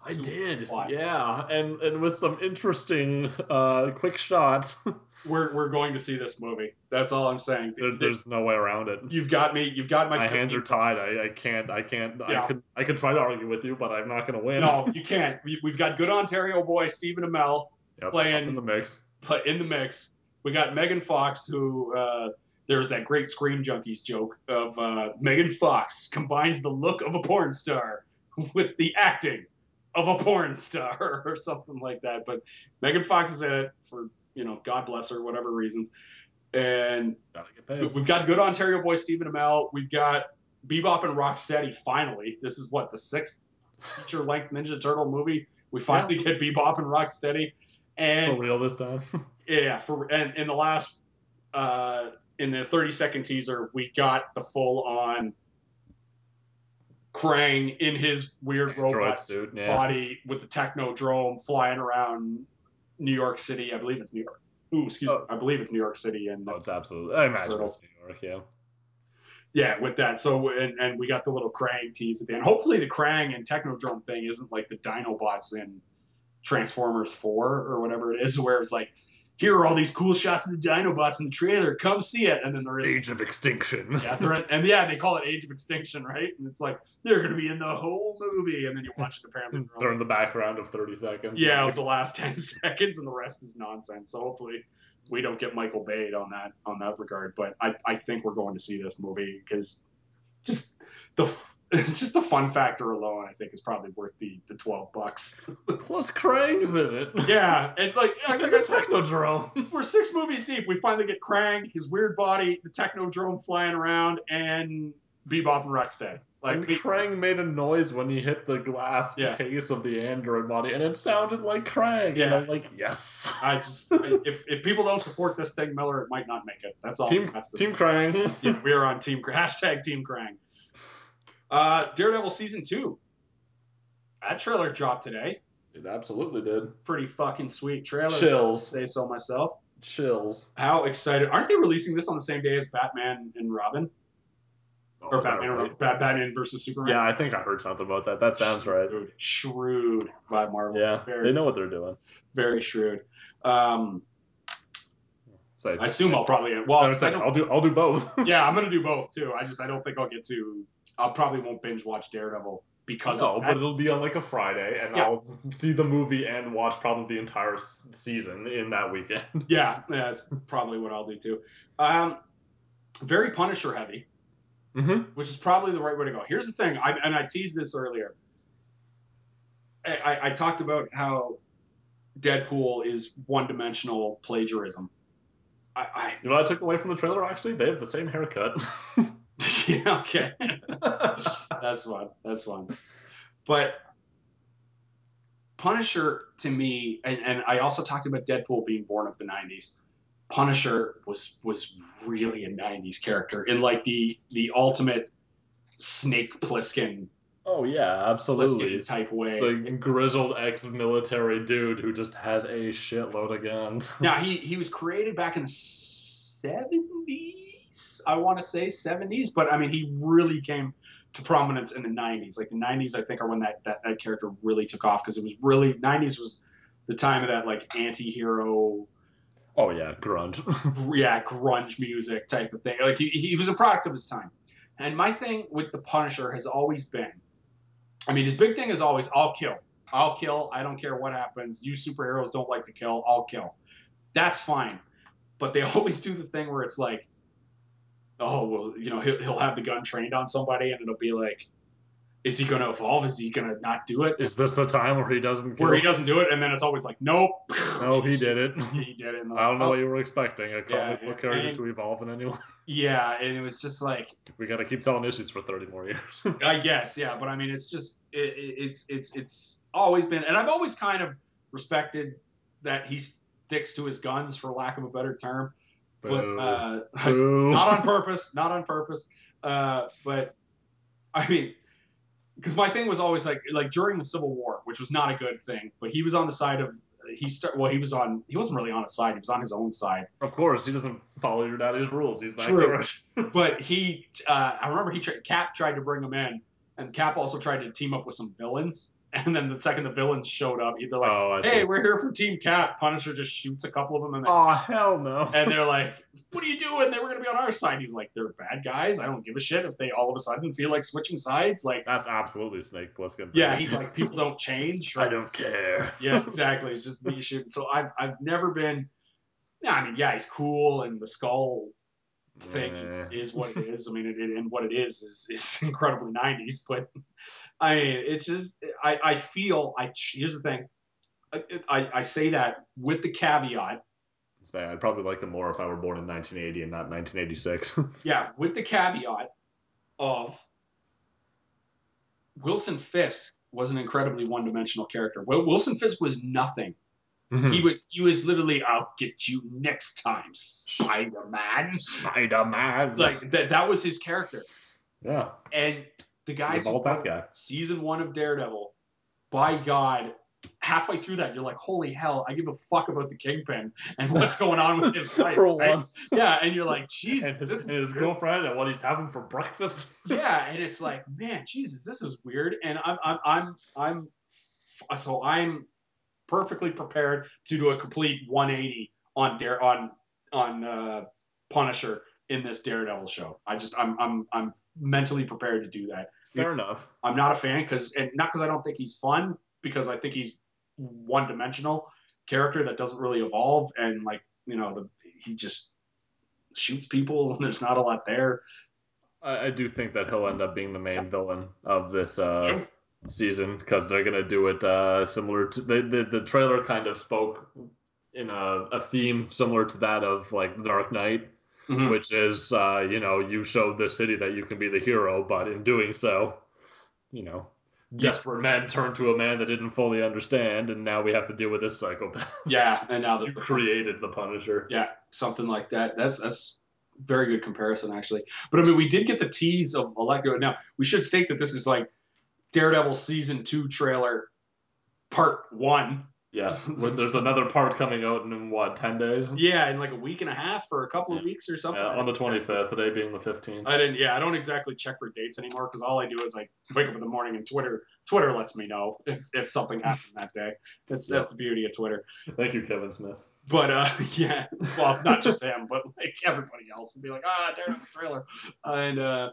I did, yeah, and and with some interesting uh, quick shots. We're we're going to see this movie. That's all I'm saying. there, there's no way around it. You've got me. You've got my. My hands are tied. I, I can't. I can't. Yeah. I could. I could try to argue with you, but I'm not going to win. No, you can't. We, we've got good Ontario boy Stephen Amell Yep, playing- in the mix. play in the mix. We got Megan Fox, who uh, there's that great Screen Junkies joke of uh, Megan Fox combines the look of a porn star with the acting of a porn star or something like that. But Megan Fox is in it for you know God bless her, whatever reasons. And Gotta get paid. we've got good Ontario boy Stephen Amell. We've got Bebop and Rocksteady. Finally, this is what the sixth feature length Ninja Turtle movie. We finally get Bebop and Rocksteady. And For real this time. yeah, for and in the last uh in the 30 second teaser, we got the full on Krang in his weird Droid robot suit. Yeah. body with the technodrome flying around New York City. I believe it's New York. Ooh, excuse Oh. me. I believe it's New York City and Oh, it's absolutely. I imagine Turtle. it's New York. Yeah. yeah, with that. So and, and we got the little Krang tease at the end. Hopefully the Krang and Technodrome thing isn't like the Dinobots in Transformers 4 or whatever it is, where it's like, here are all these cool shots of the Dinobots in the trailer. Come see it. And then they're in Age of Extinction. Yeah, they're in, and yeah, they call it Age of Extinction, right? And it's like they're gonna be in the whole movie, and then you watch it apparently. they're They're only- in the background of 30 seconds. yeah, of the last ten seconds, and the rest is nonsense. So hopefully, we don't get Michael Bay on that on that regard. But I, I think we're going to see this movie because just the just the fun factor alone, I think, is probably worth the the twelve bucks. Plus Krang's in it. Yeah, and like I a said, Technodrome. we're six movies deep. We finally get Krang, his weird body, the Technodrome flying around, and Bebop and Rocksteady. Like and Krang made a noise when he hit the glass Yeah. case of the android body, and it sounded like Krang. Yeah. And I'm like, yes. I just I- if if people don't support this thing, Miller, it might not make it. That's all. Team That's Team Krang. yeah, we are on Team hashtag Team Krang. Uh, Daredevil season two. That trailer dropped today. It absolutely did. Pretty fucking sweet trailer. Chills. Say so myself. Chills. How excited! Aren't they releasing this on the same day as Batman and Robin, Oh, or Batman, right? Bat- Batman versus Superman? Yeah, I think I heard something about that. That sounds right. Shrewd, shrewd by Marvel. Yeah, very, they know what they're doing. Very shrewd. Um, So I assume I'll probably well. I I was saying, I'll do I'll do both. yeah, I'm gonna do both too. I just I don't think I'll get to. I probably won't binge watch Daredevil because no, but it'll be on like a Friday, and Yeah. I'll see the movie and watch probably the entire season in that weekend. Yeah, yeah, that's probably what I'll do too. Um, very Punisher heavy, Mm-hmm. which is probably the right way to go. Here's the thing, I, and I teased this earlier. I, I, I talked about how Deadpool is one-dimensional plagiarism. I, You know what I took away from the trailer? Actually, they have the same haircut. Yeah, okay, that's one. That's one. But Punisher to me, and, and I also talked about Deadpool being born of the '90s. Punisher was was really a '90s character in like the the ultimate Snake Plissken oh yeah, absolutely. Plissken type way. It's a grizzled ex-military dude who just has a shitload of guns. now he he was created back in the '70s, I want to say '70s, but I mean he really came to prominence in the '90s. Like the '90s, I think, are when that that, that character really took off because it was really '90s was the time of that like anti-hero Oh yeah, grunge. yeah, grunge music type of thing. Like he, he was a product of his time. And my thing with the Punisher has always been, I mean, his big thing is always, I'll kill, I'll kill. I don't care what happens. You superheroes don't like to kill. I'll kill. That's fine. But they always do the thing where it's like, oh well, you know, he'll, he'll have the gun trained on somebody, and it'll be like, is he going to evolve? Is he going to not do it? Is this the time where he doesn't kill? where he doesn't do it, and then it's always like, nope. No, he did it. he did it. I don't know what you were expecting. A comic book character to evolve in any way. Yeah, and it was just like, We gotta keep telling issues for 30 more years. I guess, yeah, but I mean, it's just it, it, it's it's it's always been, and I've always kind of respected that he sticks to his guns, for lack of a better term. But uh, not on purpose, not on purpose. Uh, but I mean, because my thing was always like like during the Civil War, which was not a good thing, but he was on the side of he start well, he was on he wasn't really on his side, he was on his own side. Of course, he doesn't follow your daddy's rules. He's that True. but he uh, i remember he tried cap tried to bring him in and cap also tried to team up with some villains And then the second the villains showed up, they're like, oh, "Hey, see. we're here for Team Cat." Punisher just shoots a couple of them, and, they- Oh hell no. and they're like, "What are you doing? They were gonna be on our side." He's like, "They're bad guys. I don't give a shit if they all of a sudden feel like switching sides." Like, That's absolutely Snake Plissken. yeah, he's like, people don't change. I don't care. Yeah, exactly. It's just me shooting. So I've I've never been. Yeah, I mean, yeah, he's cool, and the skull thing is, Eh. is what it is. I mean, it, it, and what it is is is incredibly '90s. But I mean, it's just I I feel I here's the thing. I, I, I say that with the caveat, Say, I'd probably like him more if I were born in 1980 and not 1986. yeah, with the caveat of Wilson Fisk was an incredibly one-dimensional character. Wilson Fisk was nothing. Hmm. He was he was literally, "I'll get you next time, Spider-Man." Spider Man. Like that that was his character. yeah, And the guys the that guy. season one of Daredevil, by God, halfway through that, you're like, holy hell, I give a fuck about the Kingpin and what's going on with his life. for right? once. Yeah, and you're like, And Jesus, his, this is and his girlfriend and what he's having for breakfast. Yeah, and it's like, man, Jesus, this is weird. And I'm, I'm, I'm, I'm, so I'm perfectly prepared to do a complete 180 on Dare on on uh, Punisher in this Daredevil show. I just, I'm, I'm, I'm mentally prepared to do that. Fair It's- enough. I'm not a fan because, and not because I don't think he's fun, because I think he's one dimensional character that doesn't really evolve, and like you know, the he just shoots people, and there's not a lot there. I, I do think that he'll end up being the main villain of this uh, Yep. season because they're gonna do it uh, similar to the, the the trailer kind of spoke in a, a theme similar to that of like The Dark Knight, Mhm. which is uh, you know you showed the city that you can be the hero, but in doing so, you know. Desperate men turned to a man that didn't fully understand, and now we have to deal with this psychopath. Yeah, and now that created the Punisher. yeah, something like that. That's that's very good comparison actually. But I mean, we did get the tease of Elektra. Now we should state that this is like Daredevil season two trailer, part one. Yes, there's another part coming out in what ten days? Yeah, in like a week and a half or a couple of weeks or something. Yeah, on the 25th, today being the 15th. I didn't. Yeah, I don't exactly check for dates anymore because all I do is like wake up in the morning and Twitter. Twitter lets me know if, if something happened that day. That's that's the beauty of Twitter. Thank you, Kevin Smith. But uh, yeah, well, not just him, but like everybody else would be like, ah, Daredevil trailer, and uh,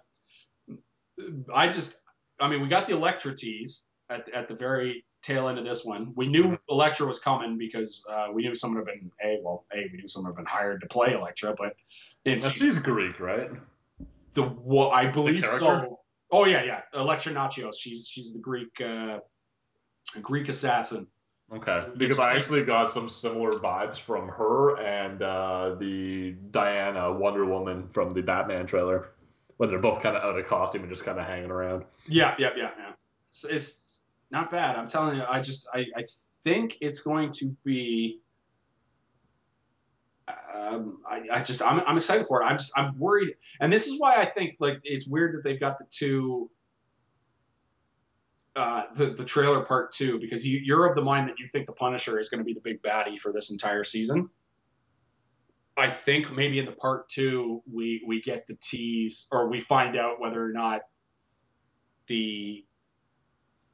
I just, I mean, we got the Elektra tease at at the very tail end of this one. We knew Mhm. Elektra was coming because uh, we knew someone had been a well, a we knew someone had been hired to play Elektra, but in Now, she's Greek, right? the what I believe so. Oh yeah, yeah, Elektra Natchios. She's she's the Greek uh, Greek assassin. Okay. Because I actually got some similar vibes from her and uh, the Diana Wonder Woman from the Batman trailer, when they're both kind of out of costume and just kind of hanging around. Yeah, yeah, yeah, yeah. It's, it's not bad. I'm telling you. I just I, I think it's going to be. Um, I, I just I'm, I'm excited for it. I'm just I'm worried, and this is why I think like it's weird that they've got the two. Uh, the the trailer part two because you, you're of the mind that you think the Punisher is going to be the big baddie for this entire season. I think maybe in the part two we we get the tease or we find out whether or not the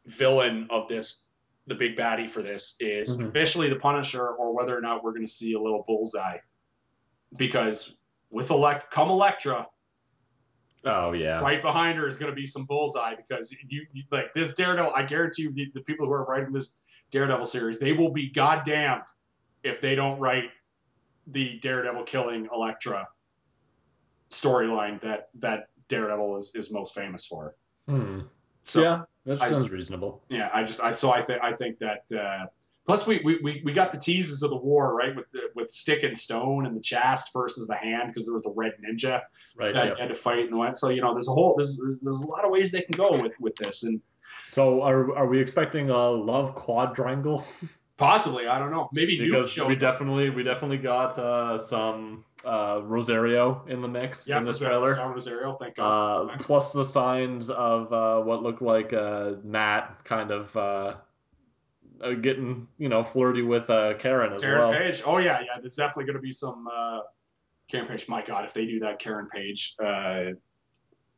villain of this, the big baddie for this, is Mhm. officially the Punisher, or whether or not we're going to see a little bullseye. Because with elect, come Elektra, Oh, yeah. right behind her is going to be some bullseye. Because you, you like this Daredevil, I guarantee you, the, the people who are writing this Daredevil series, they will be goddamned if they don't write the Daredevil killing Elektra storyline that that Daredevil is is most famous for. Hmm. So yeah, that I- sounds reasonable. yeah, I just I so I think I think that uh, plus we, we we we got the teases of the war right with the, with stick and stone and the Chaste versus the hand because there was the red ninja Right. that yeah. had to fight and went. So you know there's a whole there's, there's there's a lot of ways they can go with with this and So are, are we expecting a love quadrangle? possibly I don't know. Maybe because shows we definitely we definitely got uh, some uh, Rosario in the mix yeah in this Rosario- trailer. Rosario Rosario thank God. Uh, plus the signs of uh, what looked like uh, Matt kind of uh, uh, getting you know flirty with uh, Karen as Karen well. Karen Page. Oh yeah yeah there's definitely going to be some uh, Karen Page my God if they do that Karen Page uh,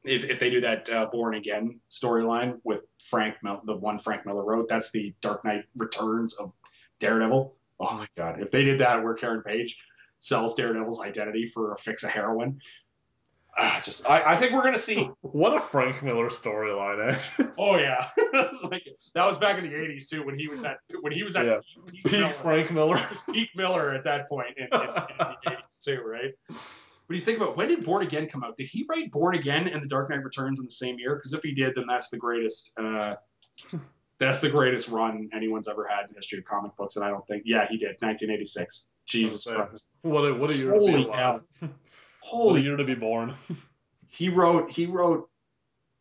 if, if they do that uh, Born Again storyline with Frank, Mil- the one Frank Miller wrote, that's the Dark Knight Returns of Daredevil. Oh my god! If they did that, where Karen Page sells Daredevil's identity for a fix of heroin, ah, just I, I think we're gonna see. What a Frank Miller storyline, eh? Oh yeah, like that was back in the '80s too, when he was at when he was at Yeah. peak, peak Peak Miller. Frank Miller. It was peak Miller at that point in, in, in the '80s too, right? But you think about when did Born Again come out? Did he write Born Again and The Dark Knight Returns in the same year? Because if he did, then that's the greatest. Uh, that's the greatest run anyone's ever had in the history of comic books, and I don't think. Yeah, he did. 1986. Jesus. Christ! What a what a year Holy to be alive. What a Holy year to be born. he wrote he wrote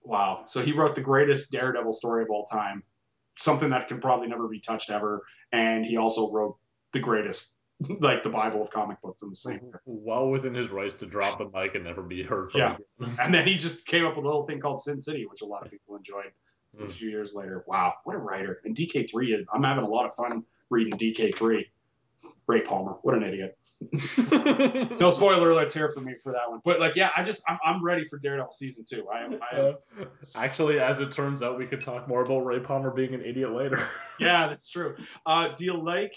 wow so he wrote the greatest daredevil story of all time something that can probably never be touched ever and he also wrote the greatest like the bible of comic books in the same year Well within his rights to drop the mic and never be heard from Yeah. again. and then he just came up with a little thing called sin city which a lot of people enjoyed a Mm. few years later wow what a writer and dk3 is i'm having a lot of fun reading dk3 ray palmer what an idiot no spoiler alerts here for me for that one but like yeah i just i'm, I'm ready for daredevil season two i am, I am Uh, actually, as it turns out, we could talk more about Ray Palmer being an idiot later. yeah, that's true. Uh, do you like?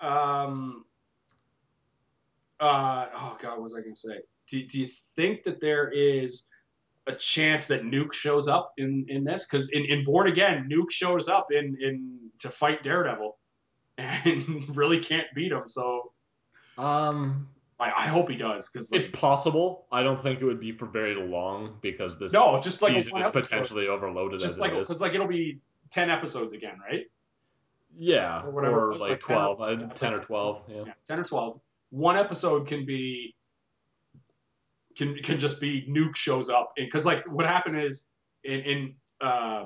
Um, uh, oh God, what was I going to say? Do, do you think that there is a chance that Nuke shows up in in this? Because in, in Born Again, Nuke shows up in in to fight Daredevil, and really can't beat him. So Um, I, I hope he does. Because it's possible. I don't think it would be for very long because this no, just like a season is episode. potentially overloaded just as like it is. because like it'll be ten episodes again, right? Yeah, or whatever or was, like, like 10 or- 12, uh, yeah, 10 or 12. Yeah. yeah, 10 or 12 one episode can be can can just be nuke shows up because like what happened is in in uh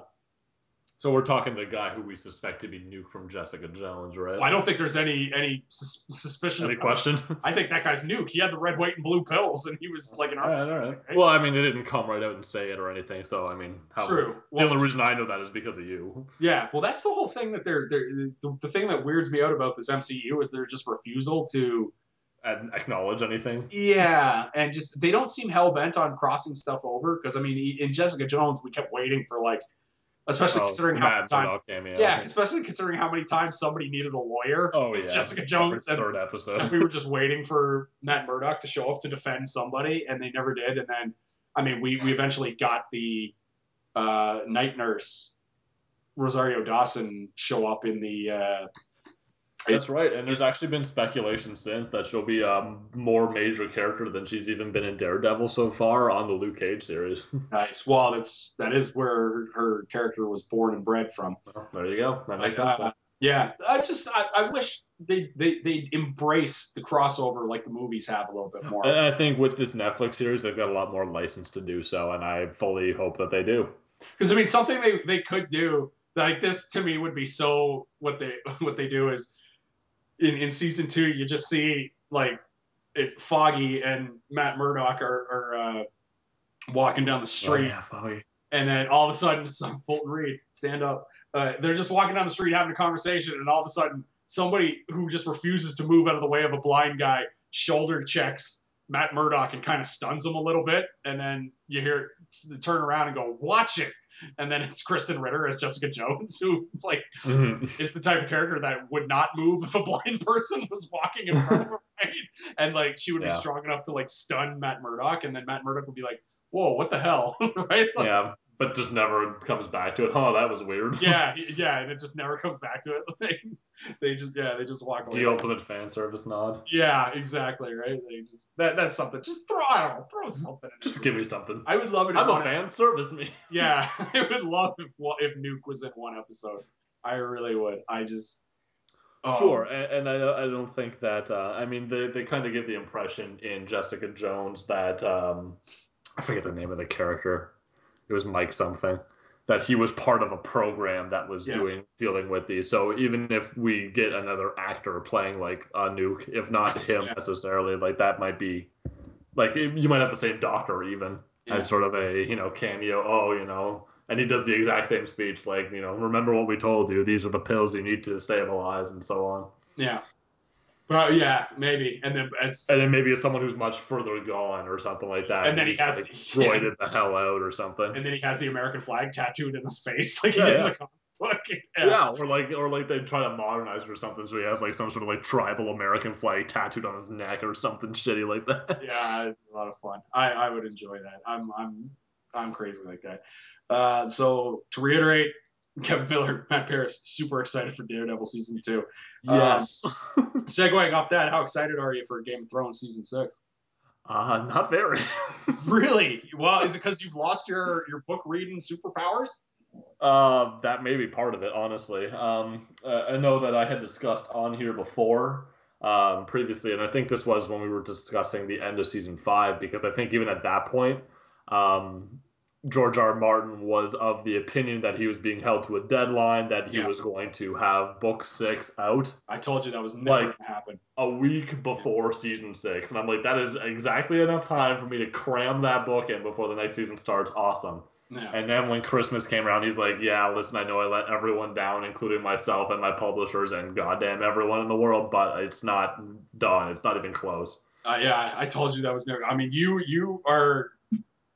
So we're talking the guy who we suspect to be Nuke from Jessica Jones, right? well, i don't think there's any any sus- suspicion Any question? i think that guy's nuke he had the red white and blue pills and he was like an all right, all right. right? Well, I mean, they didn't come right out and say it or anything, so I mean, how, true The well, only reason I know that is because of you. yeah well that's the whole thing that they're, they're the, the thing that weirds me out about this mcu is their just refusal to acknowledge anything. Yeah, and just they don't seem hell bent on crossing stuff over because I mean, in Jessica Jones, we kept waiting for like, especially Oh, considering how many time, cameo. yeah, especially considering how many times somebody needed a lawyer. Oh yeah. Jessica Jones, Every and third episode. we were just waiting for Matt Murdock to show up to defend somebody, and they never did. And then, I mean, we we eventually got the uh, night nurse Rosario Dawson show up in the. Uh, That's right, and there's actually been speculation since that she'll be a more major character than she's even been in Daredevil so far on the Luke Cage series. nice. Well, that's that is where her character was born and bred from. Well, there you go. That makes But, sense. uh. Yeah, I just I, I wish they they they embrace the crossover like the movies have a little bit more. And I think with this Netflix series, they've got a lot more license to do so, and I fully hope that they do. Because I mean, something they they could do like this to me would be so what they what they do is in in season two you just see like it's Foggy and Matt Murdock are are uh, walking down the street. Oh, yeah, Foggy. And then all of a sudden, some Fulton Reed, stand up. Uh, they're just walking down the street having a conversation, and all of a sudden, somebody who just refuses to move out of the way of a blind guy shoulder checks Matt Murdock and kind of stuns him a little bit. And then you hear it turn around and go, "Watch it!" And then it's Krysten Ritter as Jessica Jones, who like Mhm. is the type of character that would not move if a blind person was walking in front of her, right? And like she would be strong enough to like stun Matt Murdock, and then Matt Murdock would be like, "Whoa, what the hell?" right? Like, yeah, but just never comes back to it. Oh, that was weird. yeah, yeah, and it just never comes back to it. Like, they just yeah, they just walk away. the ultimate fan service nod. Yeah, exactly, right. They just that that's something. Just throw I don't know, throw something. Just it. give me something. I would love it. If I'm a fan. Service me. Yeah, I would love if if Nuke was in one episode. I really would. I just oh, Sure, and, and I, I don't think that. Uh, I mean, they, they kind of give the impression in Jessica Jones that um, I forget the name of the character. It was Mike something. That he was part of a program that was Yeah. doing dealing with these. So even if we get another actor playing like a nuke, if not him Yeah. necessarily, like that might be like you might have the same doctor even Yeah. as sort of a you know cameo. Oh, you know, and he does the exact same speech, like you know, remember what we told you. These are the pills you need to stabilize, and so on. Yeah. Yeah, maybe. And then and then maybe it's someone who's much further gone or something like that. And then he has- like, yeah. the hell out or something. and then he has the American flag tattooed in his face, like he Yeah, did yeah. in the comic book. yeah. or like or like they try to modernize it or something, so he has like some sort of like tribal American flag tattooed on his neck or something shitty like that. yeah, it's a lot of fun. I, I would enjoy that. I'm I'm I'm crazy like that. Uh, so to reiterate, Kevin Miller, Matt Paris, super excited for Daredevil season two. Yes. Segueing off that, how excited are you for Game of Thrones season six? uh, not very. Really? Well, is it because you've lost your your book reading superpowers? Uh, that may be part of it, honestly. Um, uh, I know that I had discussed on here before, um, previously, and I think this was when we were discussing the end of season five, because I think even at that point, um, George R. Martin was of the opinion that he was being held to a deadline, that he Yeah. was going to have book six out I told you that was never Like- going to happen. a week before season six. And I'm like, that is exactly enough time for me to cram that book in before the next season starts. Awesome. Yeah. And then when Christmas came around, he's like, "Yeah, listen, I know I let everyone down, including myself and my publishers and goddamn everyone in the world, but it's not done. It's not even close." Uh, yeah, I told you that was never. I mean, you you are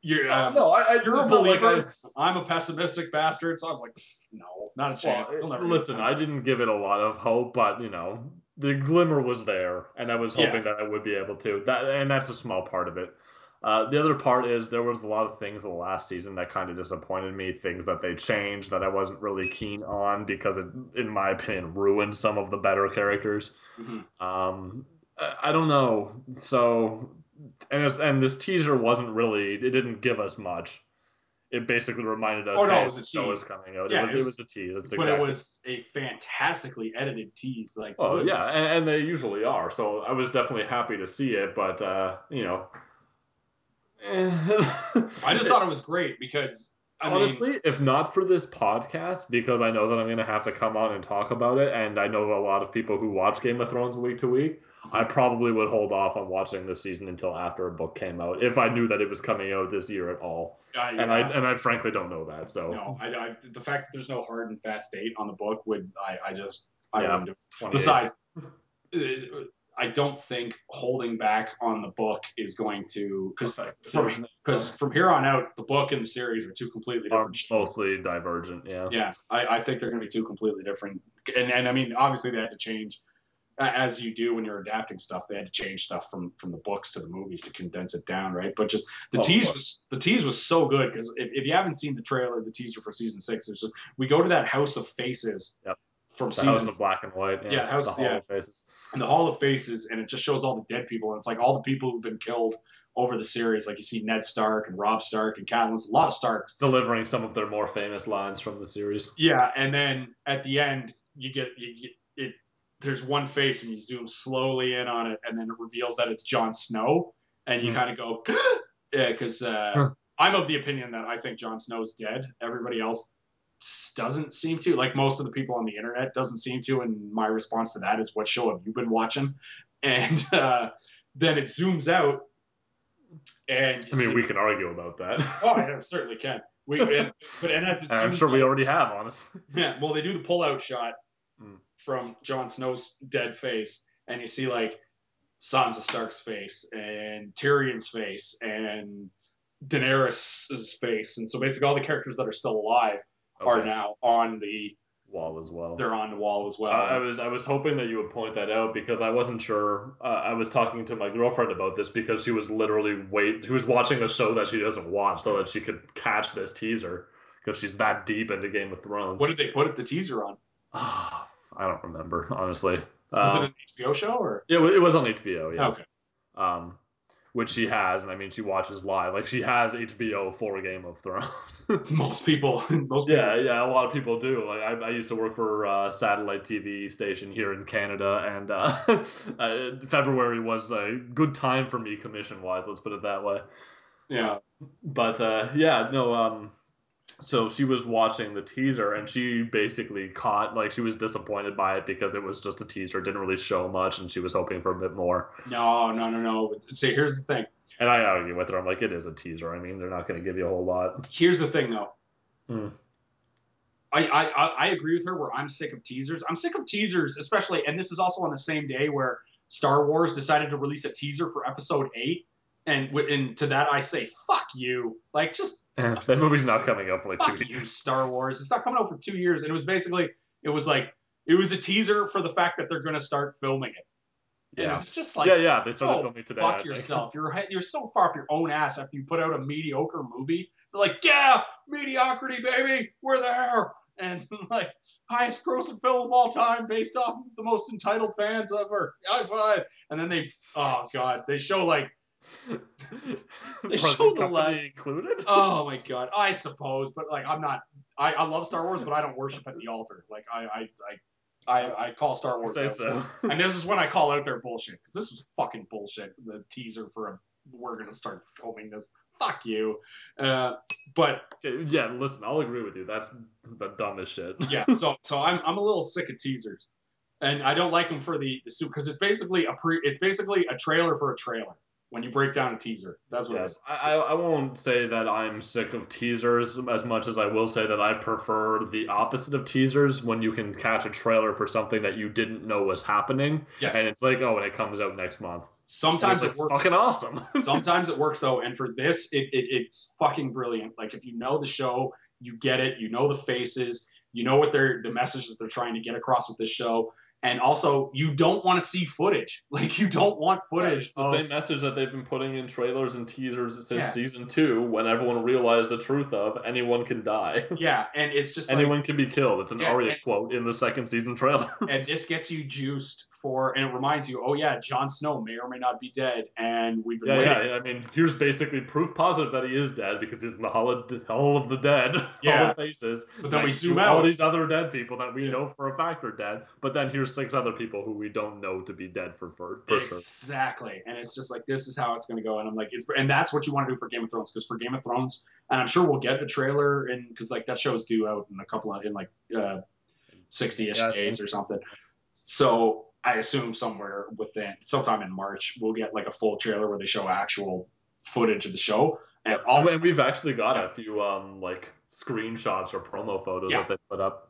you're um, no, I, I you're a like believer. I'm a pessimistic bastard, so I was like, no, not a chance. well, listen. I didn't give it a lot of hope, but you know, the glimmer was there, and I was hoping that I would be able to. That and that's a small part of it. Uh, the other part is there was a lot of things in the last season that kind of disappointed me. Things that they changed that I wasn't really keen on because it, in my opinion, ruined some of the better characters. Mhm. Um, I, I don't know. So, and it's, and this teaser wasn't really. It didn't give us much. It basically reminded us, Oh, no, hey, it was a the show is tease. coming out. Yeah, it was it it was- was a tease. It's But exactly it was a fantastically edited tease. Like, Oh yeah, and, and they usually are. So I was definitely happy to see it, but uh, you know, I just thought it was great because I honestly, mean, if not for this podcast, because I know that I'm going to have to come on and talk about it, and I know a lot of people who watch Game of Thrones week to week. I probably would hold off on watching this season until after a book came out, if I knew that it was coming out this year at all. I, And I uh, and I frankly don't know that. So no, I, I, the fact that there's no hard and fast date on the book would I, I just I Yeah. wouldn't do. Besides, uh, I don't think holding back on the book is going to because from because from here on out the book and the series are two completely different. shows. mostly divergent. Yeah. Yeah, I, I think they're going to be two completely different. And and I mean, obviously they had to change, as you do when you're adapting stuff. They had to change stuff from from the books to the movies to condense it down, right? But just the Oh, tease was the tease was so good because if, if you haven't seen the trailer, the teaser for season six, it's just we go to that house of faces Yep. from The season House of Black and White. Yeah. Yeah, House- the Hall yeah. of Faces. in the Hall of Faces, and it just shows all the dead people, and it's like all the people who've been killed over the series. Like you see Ned Stark and Robb Stark and Catelyn, a lot of Starks. delivering some of their more famous lines from the series. Yeah, and then at the end, you get you get it. There's one face, and you zoom slowly in on it, and then it reveals that it's Jon Snow, and you Hmm. kind of go, yeah, because uh, Huh. I'm of the opinion that I think Jon Snow's dead. Everybody else doesn't seem to. Like most of the people on the internet doesn't seem to. And my response to that is, "What show have you been watching?" And uh, then it zooms out, and I mean, see- we can argue about that. oh, yeah, certainly can. We, and, but and as it I'm sure we already have, honestly. yeah, well, they do the pull-out shot Mm. From Jon Snow's dead face, and you see like Sansa Stark's face and Tyrion's face and Daenerys' face, and so basically all the characters that are still alive are now on the Wall as well. they're on the wall as well. Uh, I was I was hoping that you would point that out because I wasn't sure. Uh, I was talking to my girlfriend about this because she was literally wait. She was watching a show that she doesn't watch so that she could catch this teaser because she's that deep into Game of Thrones. What did they put the teaser on? I don't remember honestly. Was Um, it an HBO show or? it, it was on HBO. Yeah. Okay. Um, which she has, and I mean, she watches live. Like she has HBO for Game of Thrones. Most people, most Yeah, people. yeah, a lot of people do. Like I, I used to work for a satellite TV station here in Canada, and uh, uh, February was a good time for me commission wise. Let's put it that way. Yeah. But uh, yeah, no. Um, so she was watching the teaser, and she basically caught like she was disappointed by it because it was just a teaser, didn't really show much, and she was hoping for a bit more. No, no, no, no. See, here's the thing. And I argue with her. I'm like, it is a teaser. I mean, they're not going to give you a whole lot. Here's the thing, though. Hmm. I, I I- agree with her. Where I'm sick of teasers. I'm sick of teasers, especially, and this is also on the same day where Star Wars decided to release a teaser for Episode Eight, and and to that I say, fuck you. Like just that movie's not coming out for like two fuck you, years. Star Wars. It's not coming out for two years, and it was basically it was like it was a teaser for the fact that they're going to start filming it. And it Yeah. was just like, yeah, yeah. They started oh, filming today. Fuck yourself. You're you're so far up your own ass after you put out a mediocre movie. They're like, yeah, mediocrity, baby, we're there. And like highest grossing film of all time, based off of the most entitled fans ever. High five. And then they, oh god, they show like, They Present show the company la- included. oh my god, I suppose, but like I'm not. I, I love Star Wars, but I don't worship at the altar. Like I I I, I, I call Star Wars. say so. And this is when I call out their bullshit because this was fucking bullshit. The teaser for a we're gonna start filming this. Fuck you. Uh, but Yeah, listen, I'll agree with you. That's the dumbest shit. yeah, so so I'm I'm a little sick of teasers, and I don't like them for the the soup because it's basically a pre it's basically a trailer for a trailer when you break down a teaser. That's what Yes, is. I, I won't say that I'm sick of teasers as much as I will say that I prefer the opposite of teasers when you can catch a trailer for something that you didn't know was happening, Yes. and it's like, oh, and it comes out next month. Sometimes it's works. like, fucking awesome. Sometimes it works though, and for this, it, it it's fucking brilliant. Like if you know the show, you get it. You know the faces. You know what they're the message that they're trying to get across with this show, and also you don't want to see footage. Like you don't want footage. It's the of- same message that they've been putting in trailers and teasers since Yeah. season two, when everyone realized the truth of anyone can die. yeah, and it's just like anyone can be killed. It's an Yeah, Arya and- quote in the second season trailer. and this gets you juiced for, and it reminds you, oh yeah, Jon Snow may or may not be dead, and we've been Yeah, waiting. yeah, yeah. I mean, here's basically proof positive that he is dead because he's in the Hall of, Hall of the Dead, Yeah. Hall of Faces. But then we zoom out all these other dead people that we Yeah. know for a fact are dead. But then here's six other people who we don't know to be dead for for, for sure. Exactly, and it's just like this is how it's going to go, and I'm like, it's and that's what you want to do for Game of Thrones because for Game of Thrones, and I'm sure we'll get a trailer, and because like that show's due out in a couple of in like uh, sixty-ish Yeah, days or something. So I assume somewhere within sometime in March we'll get like a full trailer where they show actual footage of the show, and Oh, all and we've actually got Yeah. a few um like screenshots or promo photos Yeah. that they put up.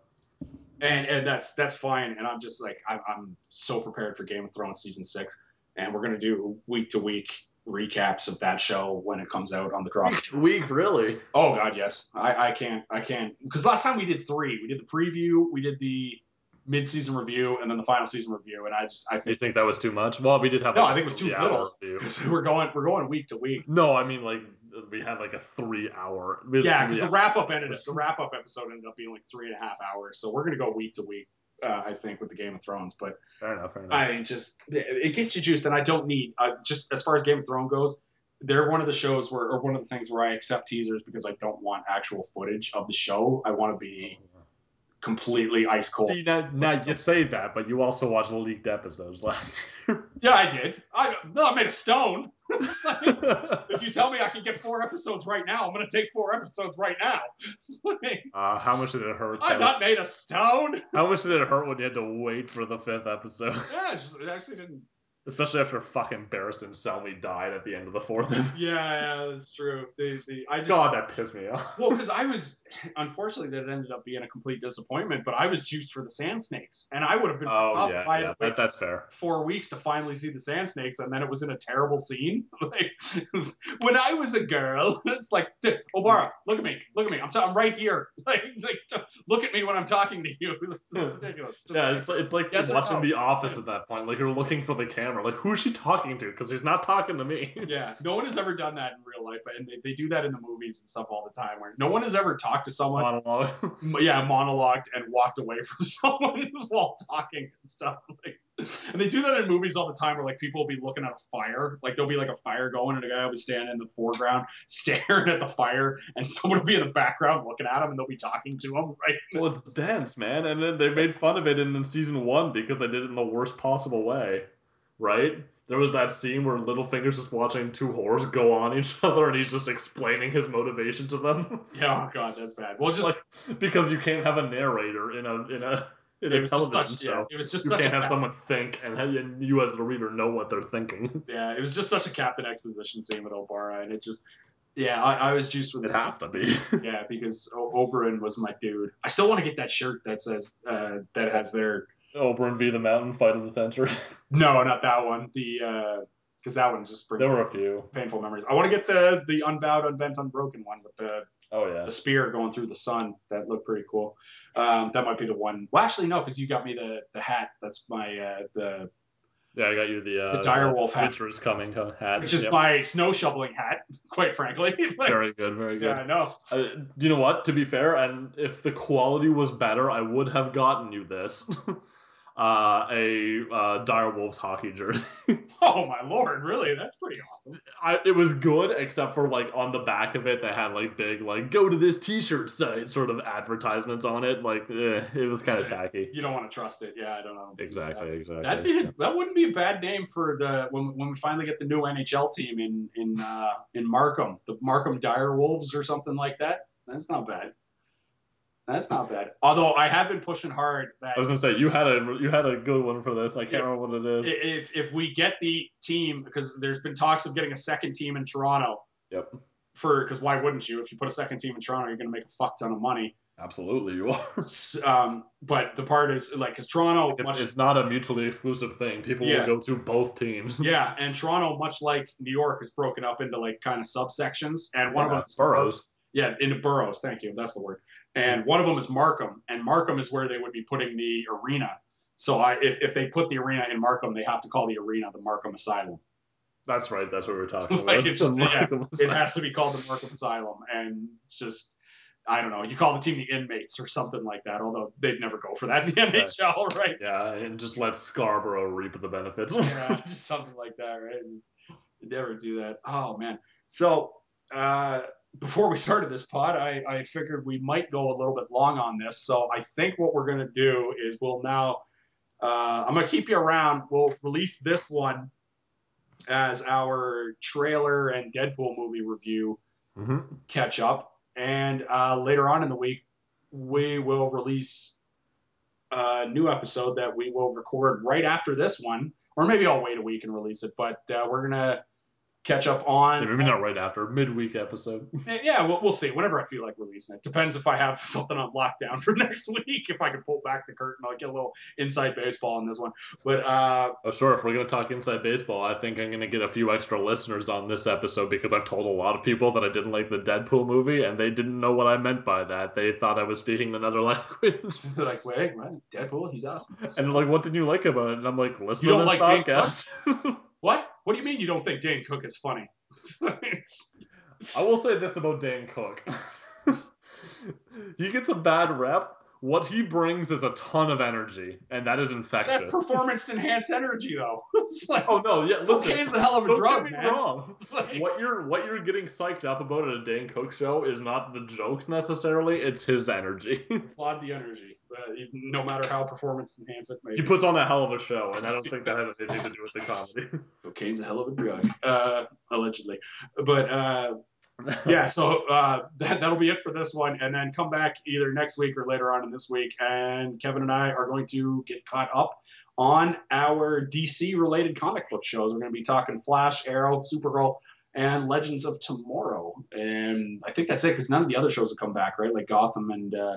And and that's that's fine. And I'm just like I'm, I'm so prepared for Game of Thrones season six, and we're gonna do week to week recaps of that show when it comes out on the cross. Week, really? Oh God, yes. I, I can't I can't because last time we did three. We did the preview, we did the mid-season review, and then the final season review. And I just I Do you think think that was too much? Well, we did have. No, like, I a think it was too three-hour little. we're going we're going week to week. No, I mean like we had like a three hour. Yeah, because the wrap up ended the wrap up episode ended up being like three and a half hours. So we're gonna go week to week. Uh, I think with the Game of Thrones, but Fair enough. Fair enough. I just it gets you juiced, and I don't need uh, just as far as Game of Thrones goes. They're one of the shows where, or one of the things where I accept teasers because I don't want actual footage of the show. I want to be completely ice cold. See now, now you say that, but you also watched the leaked episodes last year. Yeah, I did. I no, I made a stone. if you tell me I can get four episodes right now, I'm gonna take four episodes right now. Like, uh, how much did it hurt? I'm not made of stone. How much did it hurt when you had to wait for the fifth episode? Yeah, it's just, it actually didn't. Especially after fucking Barristan Selmy died at the end of the fourth. Yeah, yeah, that's true. The, the, I just, God, that pissed me off. Well, because I was, unfortunately, that ended up being a complete disappointment. But I was juiced for the Sand Snakes, and I would have been pissed Oh off yeah, if I yeah had that, that's fair. four weeks to finally see the Sand Snakes, and then it was in a terrible scene. like when I was a girl, it's like, "Dude, Obara, look at me, look at me. I'm, t- I'm right here. Like, like, t- look at me when I'm talking to you. This is ridiculous. Just Yeah, like- it's like, it's like Yes watching no? The Office at that point. Like you're looking for the camera. Like who's she talking to? Because he's not talking to me. Yeah, no one has ever done that in real life, but and they, they do that in the movies and stuff all the time. Where no one has ever talked to someone Monologue. yeah, monologued and walked away from someone while talking and stuff. Like, and they do that in movies all the time, where like people will be looking at a fire, like there'll be like a fire going, and a guy will be standing in the foreground staring at the fire, and someone will be in the background looking at him, and they'll be talking to him, right? well, it's dense, man. And then they made fun of it in, in season one because they did it in the worst possible way, right? There was that scene where Littlefinger's just watching two whores go on each other, and he's just explaining his motivation to them. Yeah, oh god, that's bad. Well, just like because you can't have a narrator in a in a in it a television such, show. yeah, it was just you such can't a have cap- someone think and, and you as the reader know what they're thinking. yeah, it was just such a Captain Exposition scene with Obara, and it just. Yeah, I, I was juiced with the It has to be. Yeah, because o- Oberyn was my dude. I still want to get that shirt that says uh, that has their Oberyn v. the Mountain fight of the century. No, not that one. The because that one just brings there were a few. painful memories. I want to get the the unbowed, unbent, unbroken one with the Oh yeah. the spear going through the sun. That looked pretty cool. Um, that might be the one. Well, actually, no, because you got me the the hat. That's my uh, the Yeah, I got you the uh, The direwolf hat. Winter is coming uh, hat, which is Yep. my snow shoveling hat. Quite frankly, Like, very good, very good. yeah, I know. Uh, do you know what? To be fair, and if the quality was better, I would have gotten you this. Uh, a uh, Dire Wolves hockey jersey. Oh my lord, really? That's pretty awesome. I, it was good, except for like on the back of it, they had like big like "go to this T-shirt site" sort of advertisements on it. Like, eh, it was kind of tacky. You don't want to trust it. Yeah, I don't know. Exactly, exactly. That'd be that wouldn't be a bad name for the when, when we finally get the new NHL team in in uh, in Markham, the Markham Dire Wolves or something like that. That's not bad. That's not bad. Although I have been pushing hard that I was gonna say you had a you had a good one for this. I can't remember what it is. if if we get the team because there's been talks of getting a second team in Toronto Yep, for because why wouldn't you if you put a second team in Toronto you're going to make a fuck ton of money. absolutely, you are. Um, but the part is like because Toronto It's, much it's not a mutually exclusive thing. People Yeah. will go to both teams. yeah, and Toronto much like New York is broken up into like kind of subsections, and one of them is boroughs. Yeah, into boroughs. Thank you. That's the word. And one of them is Markham, and Markham is where they would be putting the arena. So I, if, if they put the arena in Markham, they have to call the arena the Markham Asylum. That's right. That's what we're talking Like, about. it's yeah, It has to be called the Markham Asylum, and it's just I don't know. You call the team the inmates or something like that. Although they'd never go for that in the NHL, right? Yeah, and just let Scarborough reap the benefits. yeah, just something like that, right? Just never do that. Oh man. So uh, before we started this pod, I, I figured we might go a little bit long on this. So I think what we're gonna do is we'll now uh, I'm gonna keep you around. We'll release this one as our trailer and Deadpool movie review hmm catch up. And uh, later on in the week, we will release a new episode that we will record right after this one, or maybe I'll wait a week and release it. But uh, we're gonna catch up on. maybe not right after midweek episode. Yeah, we'll, we'll see. Whenever I feel like releasing it, depends if I have something on lockdown for next week. If I can pull back the curtain, I'll get a little inside baseball on this one. But uh, Oh, sure. If we're gonna talk inside baseball, I think I'm gonna get a few extra listeners on this episode because I've told a lot of people that I didn't like the Deadpool movie, and they didn't know what I meant by that. They thought I was speaking another language. they're like, wait, what? Deadpool? He's awesome. And they're like, "What did you like about it?" And I'm like, "Listen You to this like podcast." What? What do you mean you don't think Dane Cook is funny? I will say this about Dane Cook. he gets a bad rep. What he brings is a ton of energy, and that is infectious. That's performance enhanced energy, though. like, oh no, yeah, listen. cocaine's a hell of a Don't drug, get me man. wrong. Like, What you're what you're getting psyched up about at a Dane Cook show is not the jokes necessarily; it's his energy. applaud the energy, uh, no matter how performance enhanced it may he be. puts on a hell of a show, and I don't think that has anything to do with the comedy. Cocaine's a hell of a drug, uh, allegedly. But uh, yeah, so uh, that, that'll be it for this one. And then come back either next week or later on in this week. And Kevin and I are going to get caught up on our DC related comic book shows. We're going to be talking Flash, Arrow, Supergirl, and Legends of Tomorrow. And I think that's it because none of the other shows have come back, right? Like Gotham and. Uh,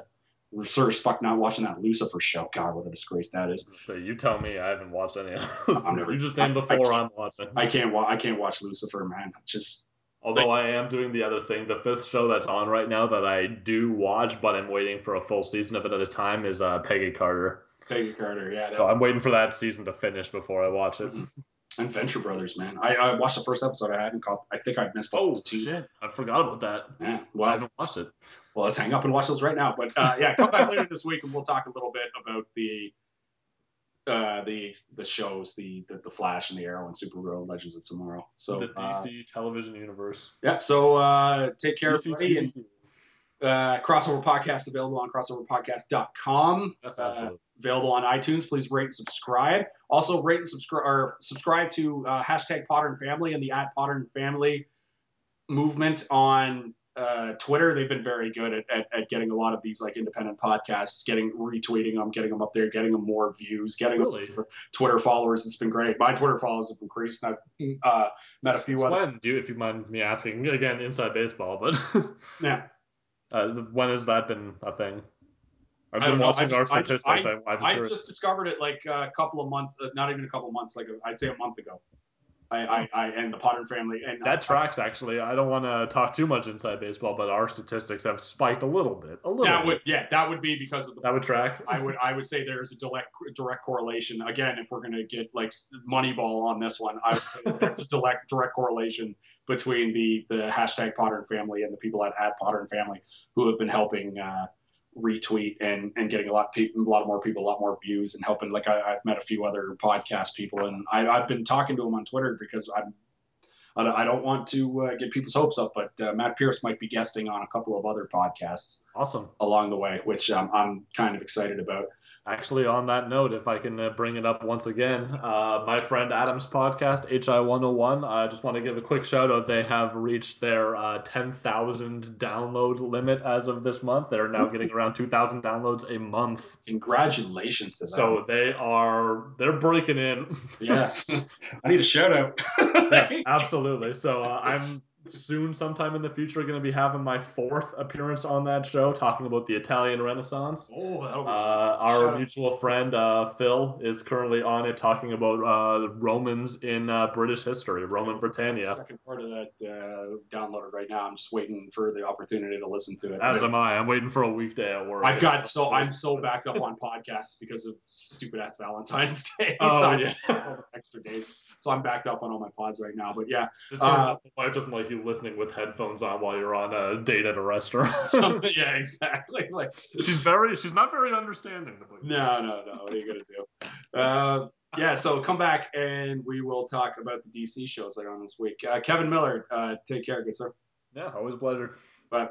we're sort stuck not watching that Lucifer show. God, what a disgrace that is. so you tell me, I haven't watched any of those. I'm never- you just named the I- I'm watching. I can't. Wa- I can't watch Lucifer, man. Just Although I am doing the other thing, the fifth show that's on right now that I do watch, but I'm waiting for a full season of it at a time is uh, Peggy Carter. Peggy Carter. Yeah. So was- I'm waiting for that season to finish before I watch it. Mhm. and Venture Brothers, man. I, I watched the first episode. I hadn't caught. I think I missed the Oh last shit! I forgot about that. Yeah. Well, I haven't watched it. well, let's hang up and watch those right now. But uh, yeah, come back later this week and we'll talk a little bit about the uh, the the shows, the, the the Flash and the Arrow and Supergirl, Legends of Tomorrow. So the uh, DC television universe. yeah. So uh, take care, DC everybody. And uh, crossover podcast available on crossoverpodcast.com. That's uh, absolutely. available on iTunes. Please rate and subscribe. Also, rate and subscribe or subscribe to uh, hashtag Potter and Family and the at Potter and Family movement on uh, Twitter. They've been very good at, at, at getting a lot of these like independent podcasts, getting retweeting them, getting them up there, getting them more views, getting really. Twitter followers. It's been great. My Twitter followers have increased. And I've uh, met a few Since other. when? Do if you mind me asking again, inside baseball, but Yeah. uh, when has that been a thing? I've been don't know, I watching our I statistics. I just discovered it like a couple of months, uh, not even a couple of months, like I'd say a month ago. I, I, I and the Potter family and that tracks actually. I don't want to talk too much inside baseball, but our statistics have spiked a little bit. A little. that bit. would yeah that would be because of the that would track. I would I would say there's a direct direct correlation. Again, if we're gonna get like Moneyball on this one, I would say there's a direct direct correlation between the the hashtag Potter and Family and the people at, at Potter and Family who have been helping uh, retweet and and getting a lot people, a lot more people, a lot more views, and helping. Like I, I've met a few other podcast people, and I, I've been talking to them on Twitter because I'm. I don't- I don't want to uh, get people's hopes up, but uh, Matt Pierce might be guesting on a couple of other podcasts awesome. along the way, which um, I'm kind of excited about. Actually, on that note, if I can uh, bring it up once again, uh, my friend Adam's podcast, HI 101, I just want to give a quick shout out. They have reached their uh, 10,000 download limit as of this month. They're now getting around 2,000 downloads a month. Congratulations to them. So they are, they're breaking in. yeah, I need a shout out. yeah, absolutely. So uh, I'm soon, sometime in the future, going to be having my fourth appearance on that show, talking about the Italian Renaissance. oh, that'll be Uh, fun. our mutual friend uh, Phil is currently on it, talking about uh, Romans in uh, British history, Roman Britannia. Second part of that uh, downloaded right now. I'm just waiting for the opportunity to listen to it. As am I. I'm waiting for a weekday at work. I've got so I'm so backed up on podcasts because of stupid ass Valentine's Day. Oh, so yeah. extra days. So I'm backed up on all my pods right now. But yeah, It turns Uh, out the wife doesn't like you listening with headphones on while you're on a date at a restaurant. something. Yeah, exactly. Like she's very, she's not very understanding. no, no, no. What are you gonna do? Uh, yeah. So come back and we will talk about the DC shows later on this week. Uh, Kevin Miller, uh, take care, good sir. Yeah, always a pleasure. Bye.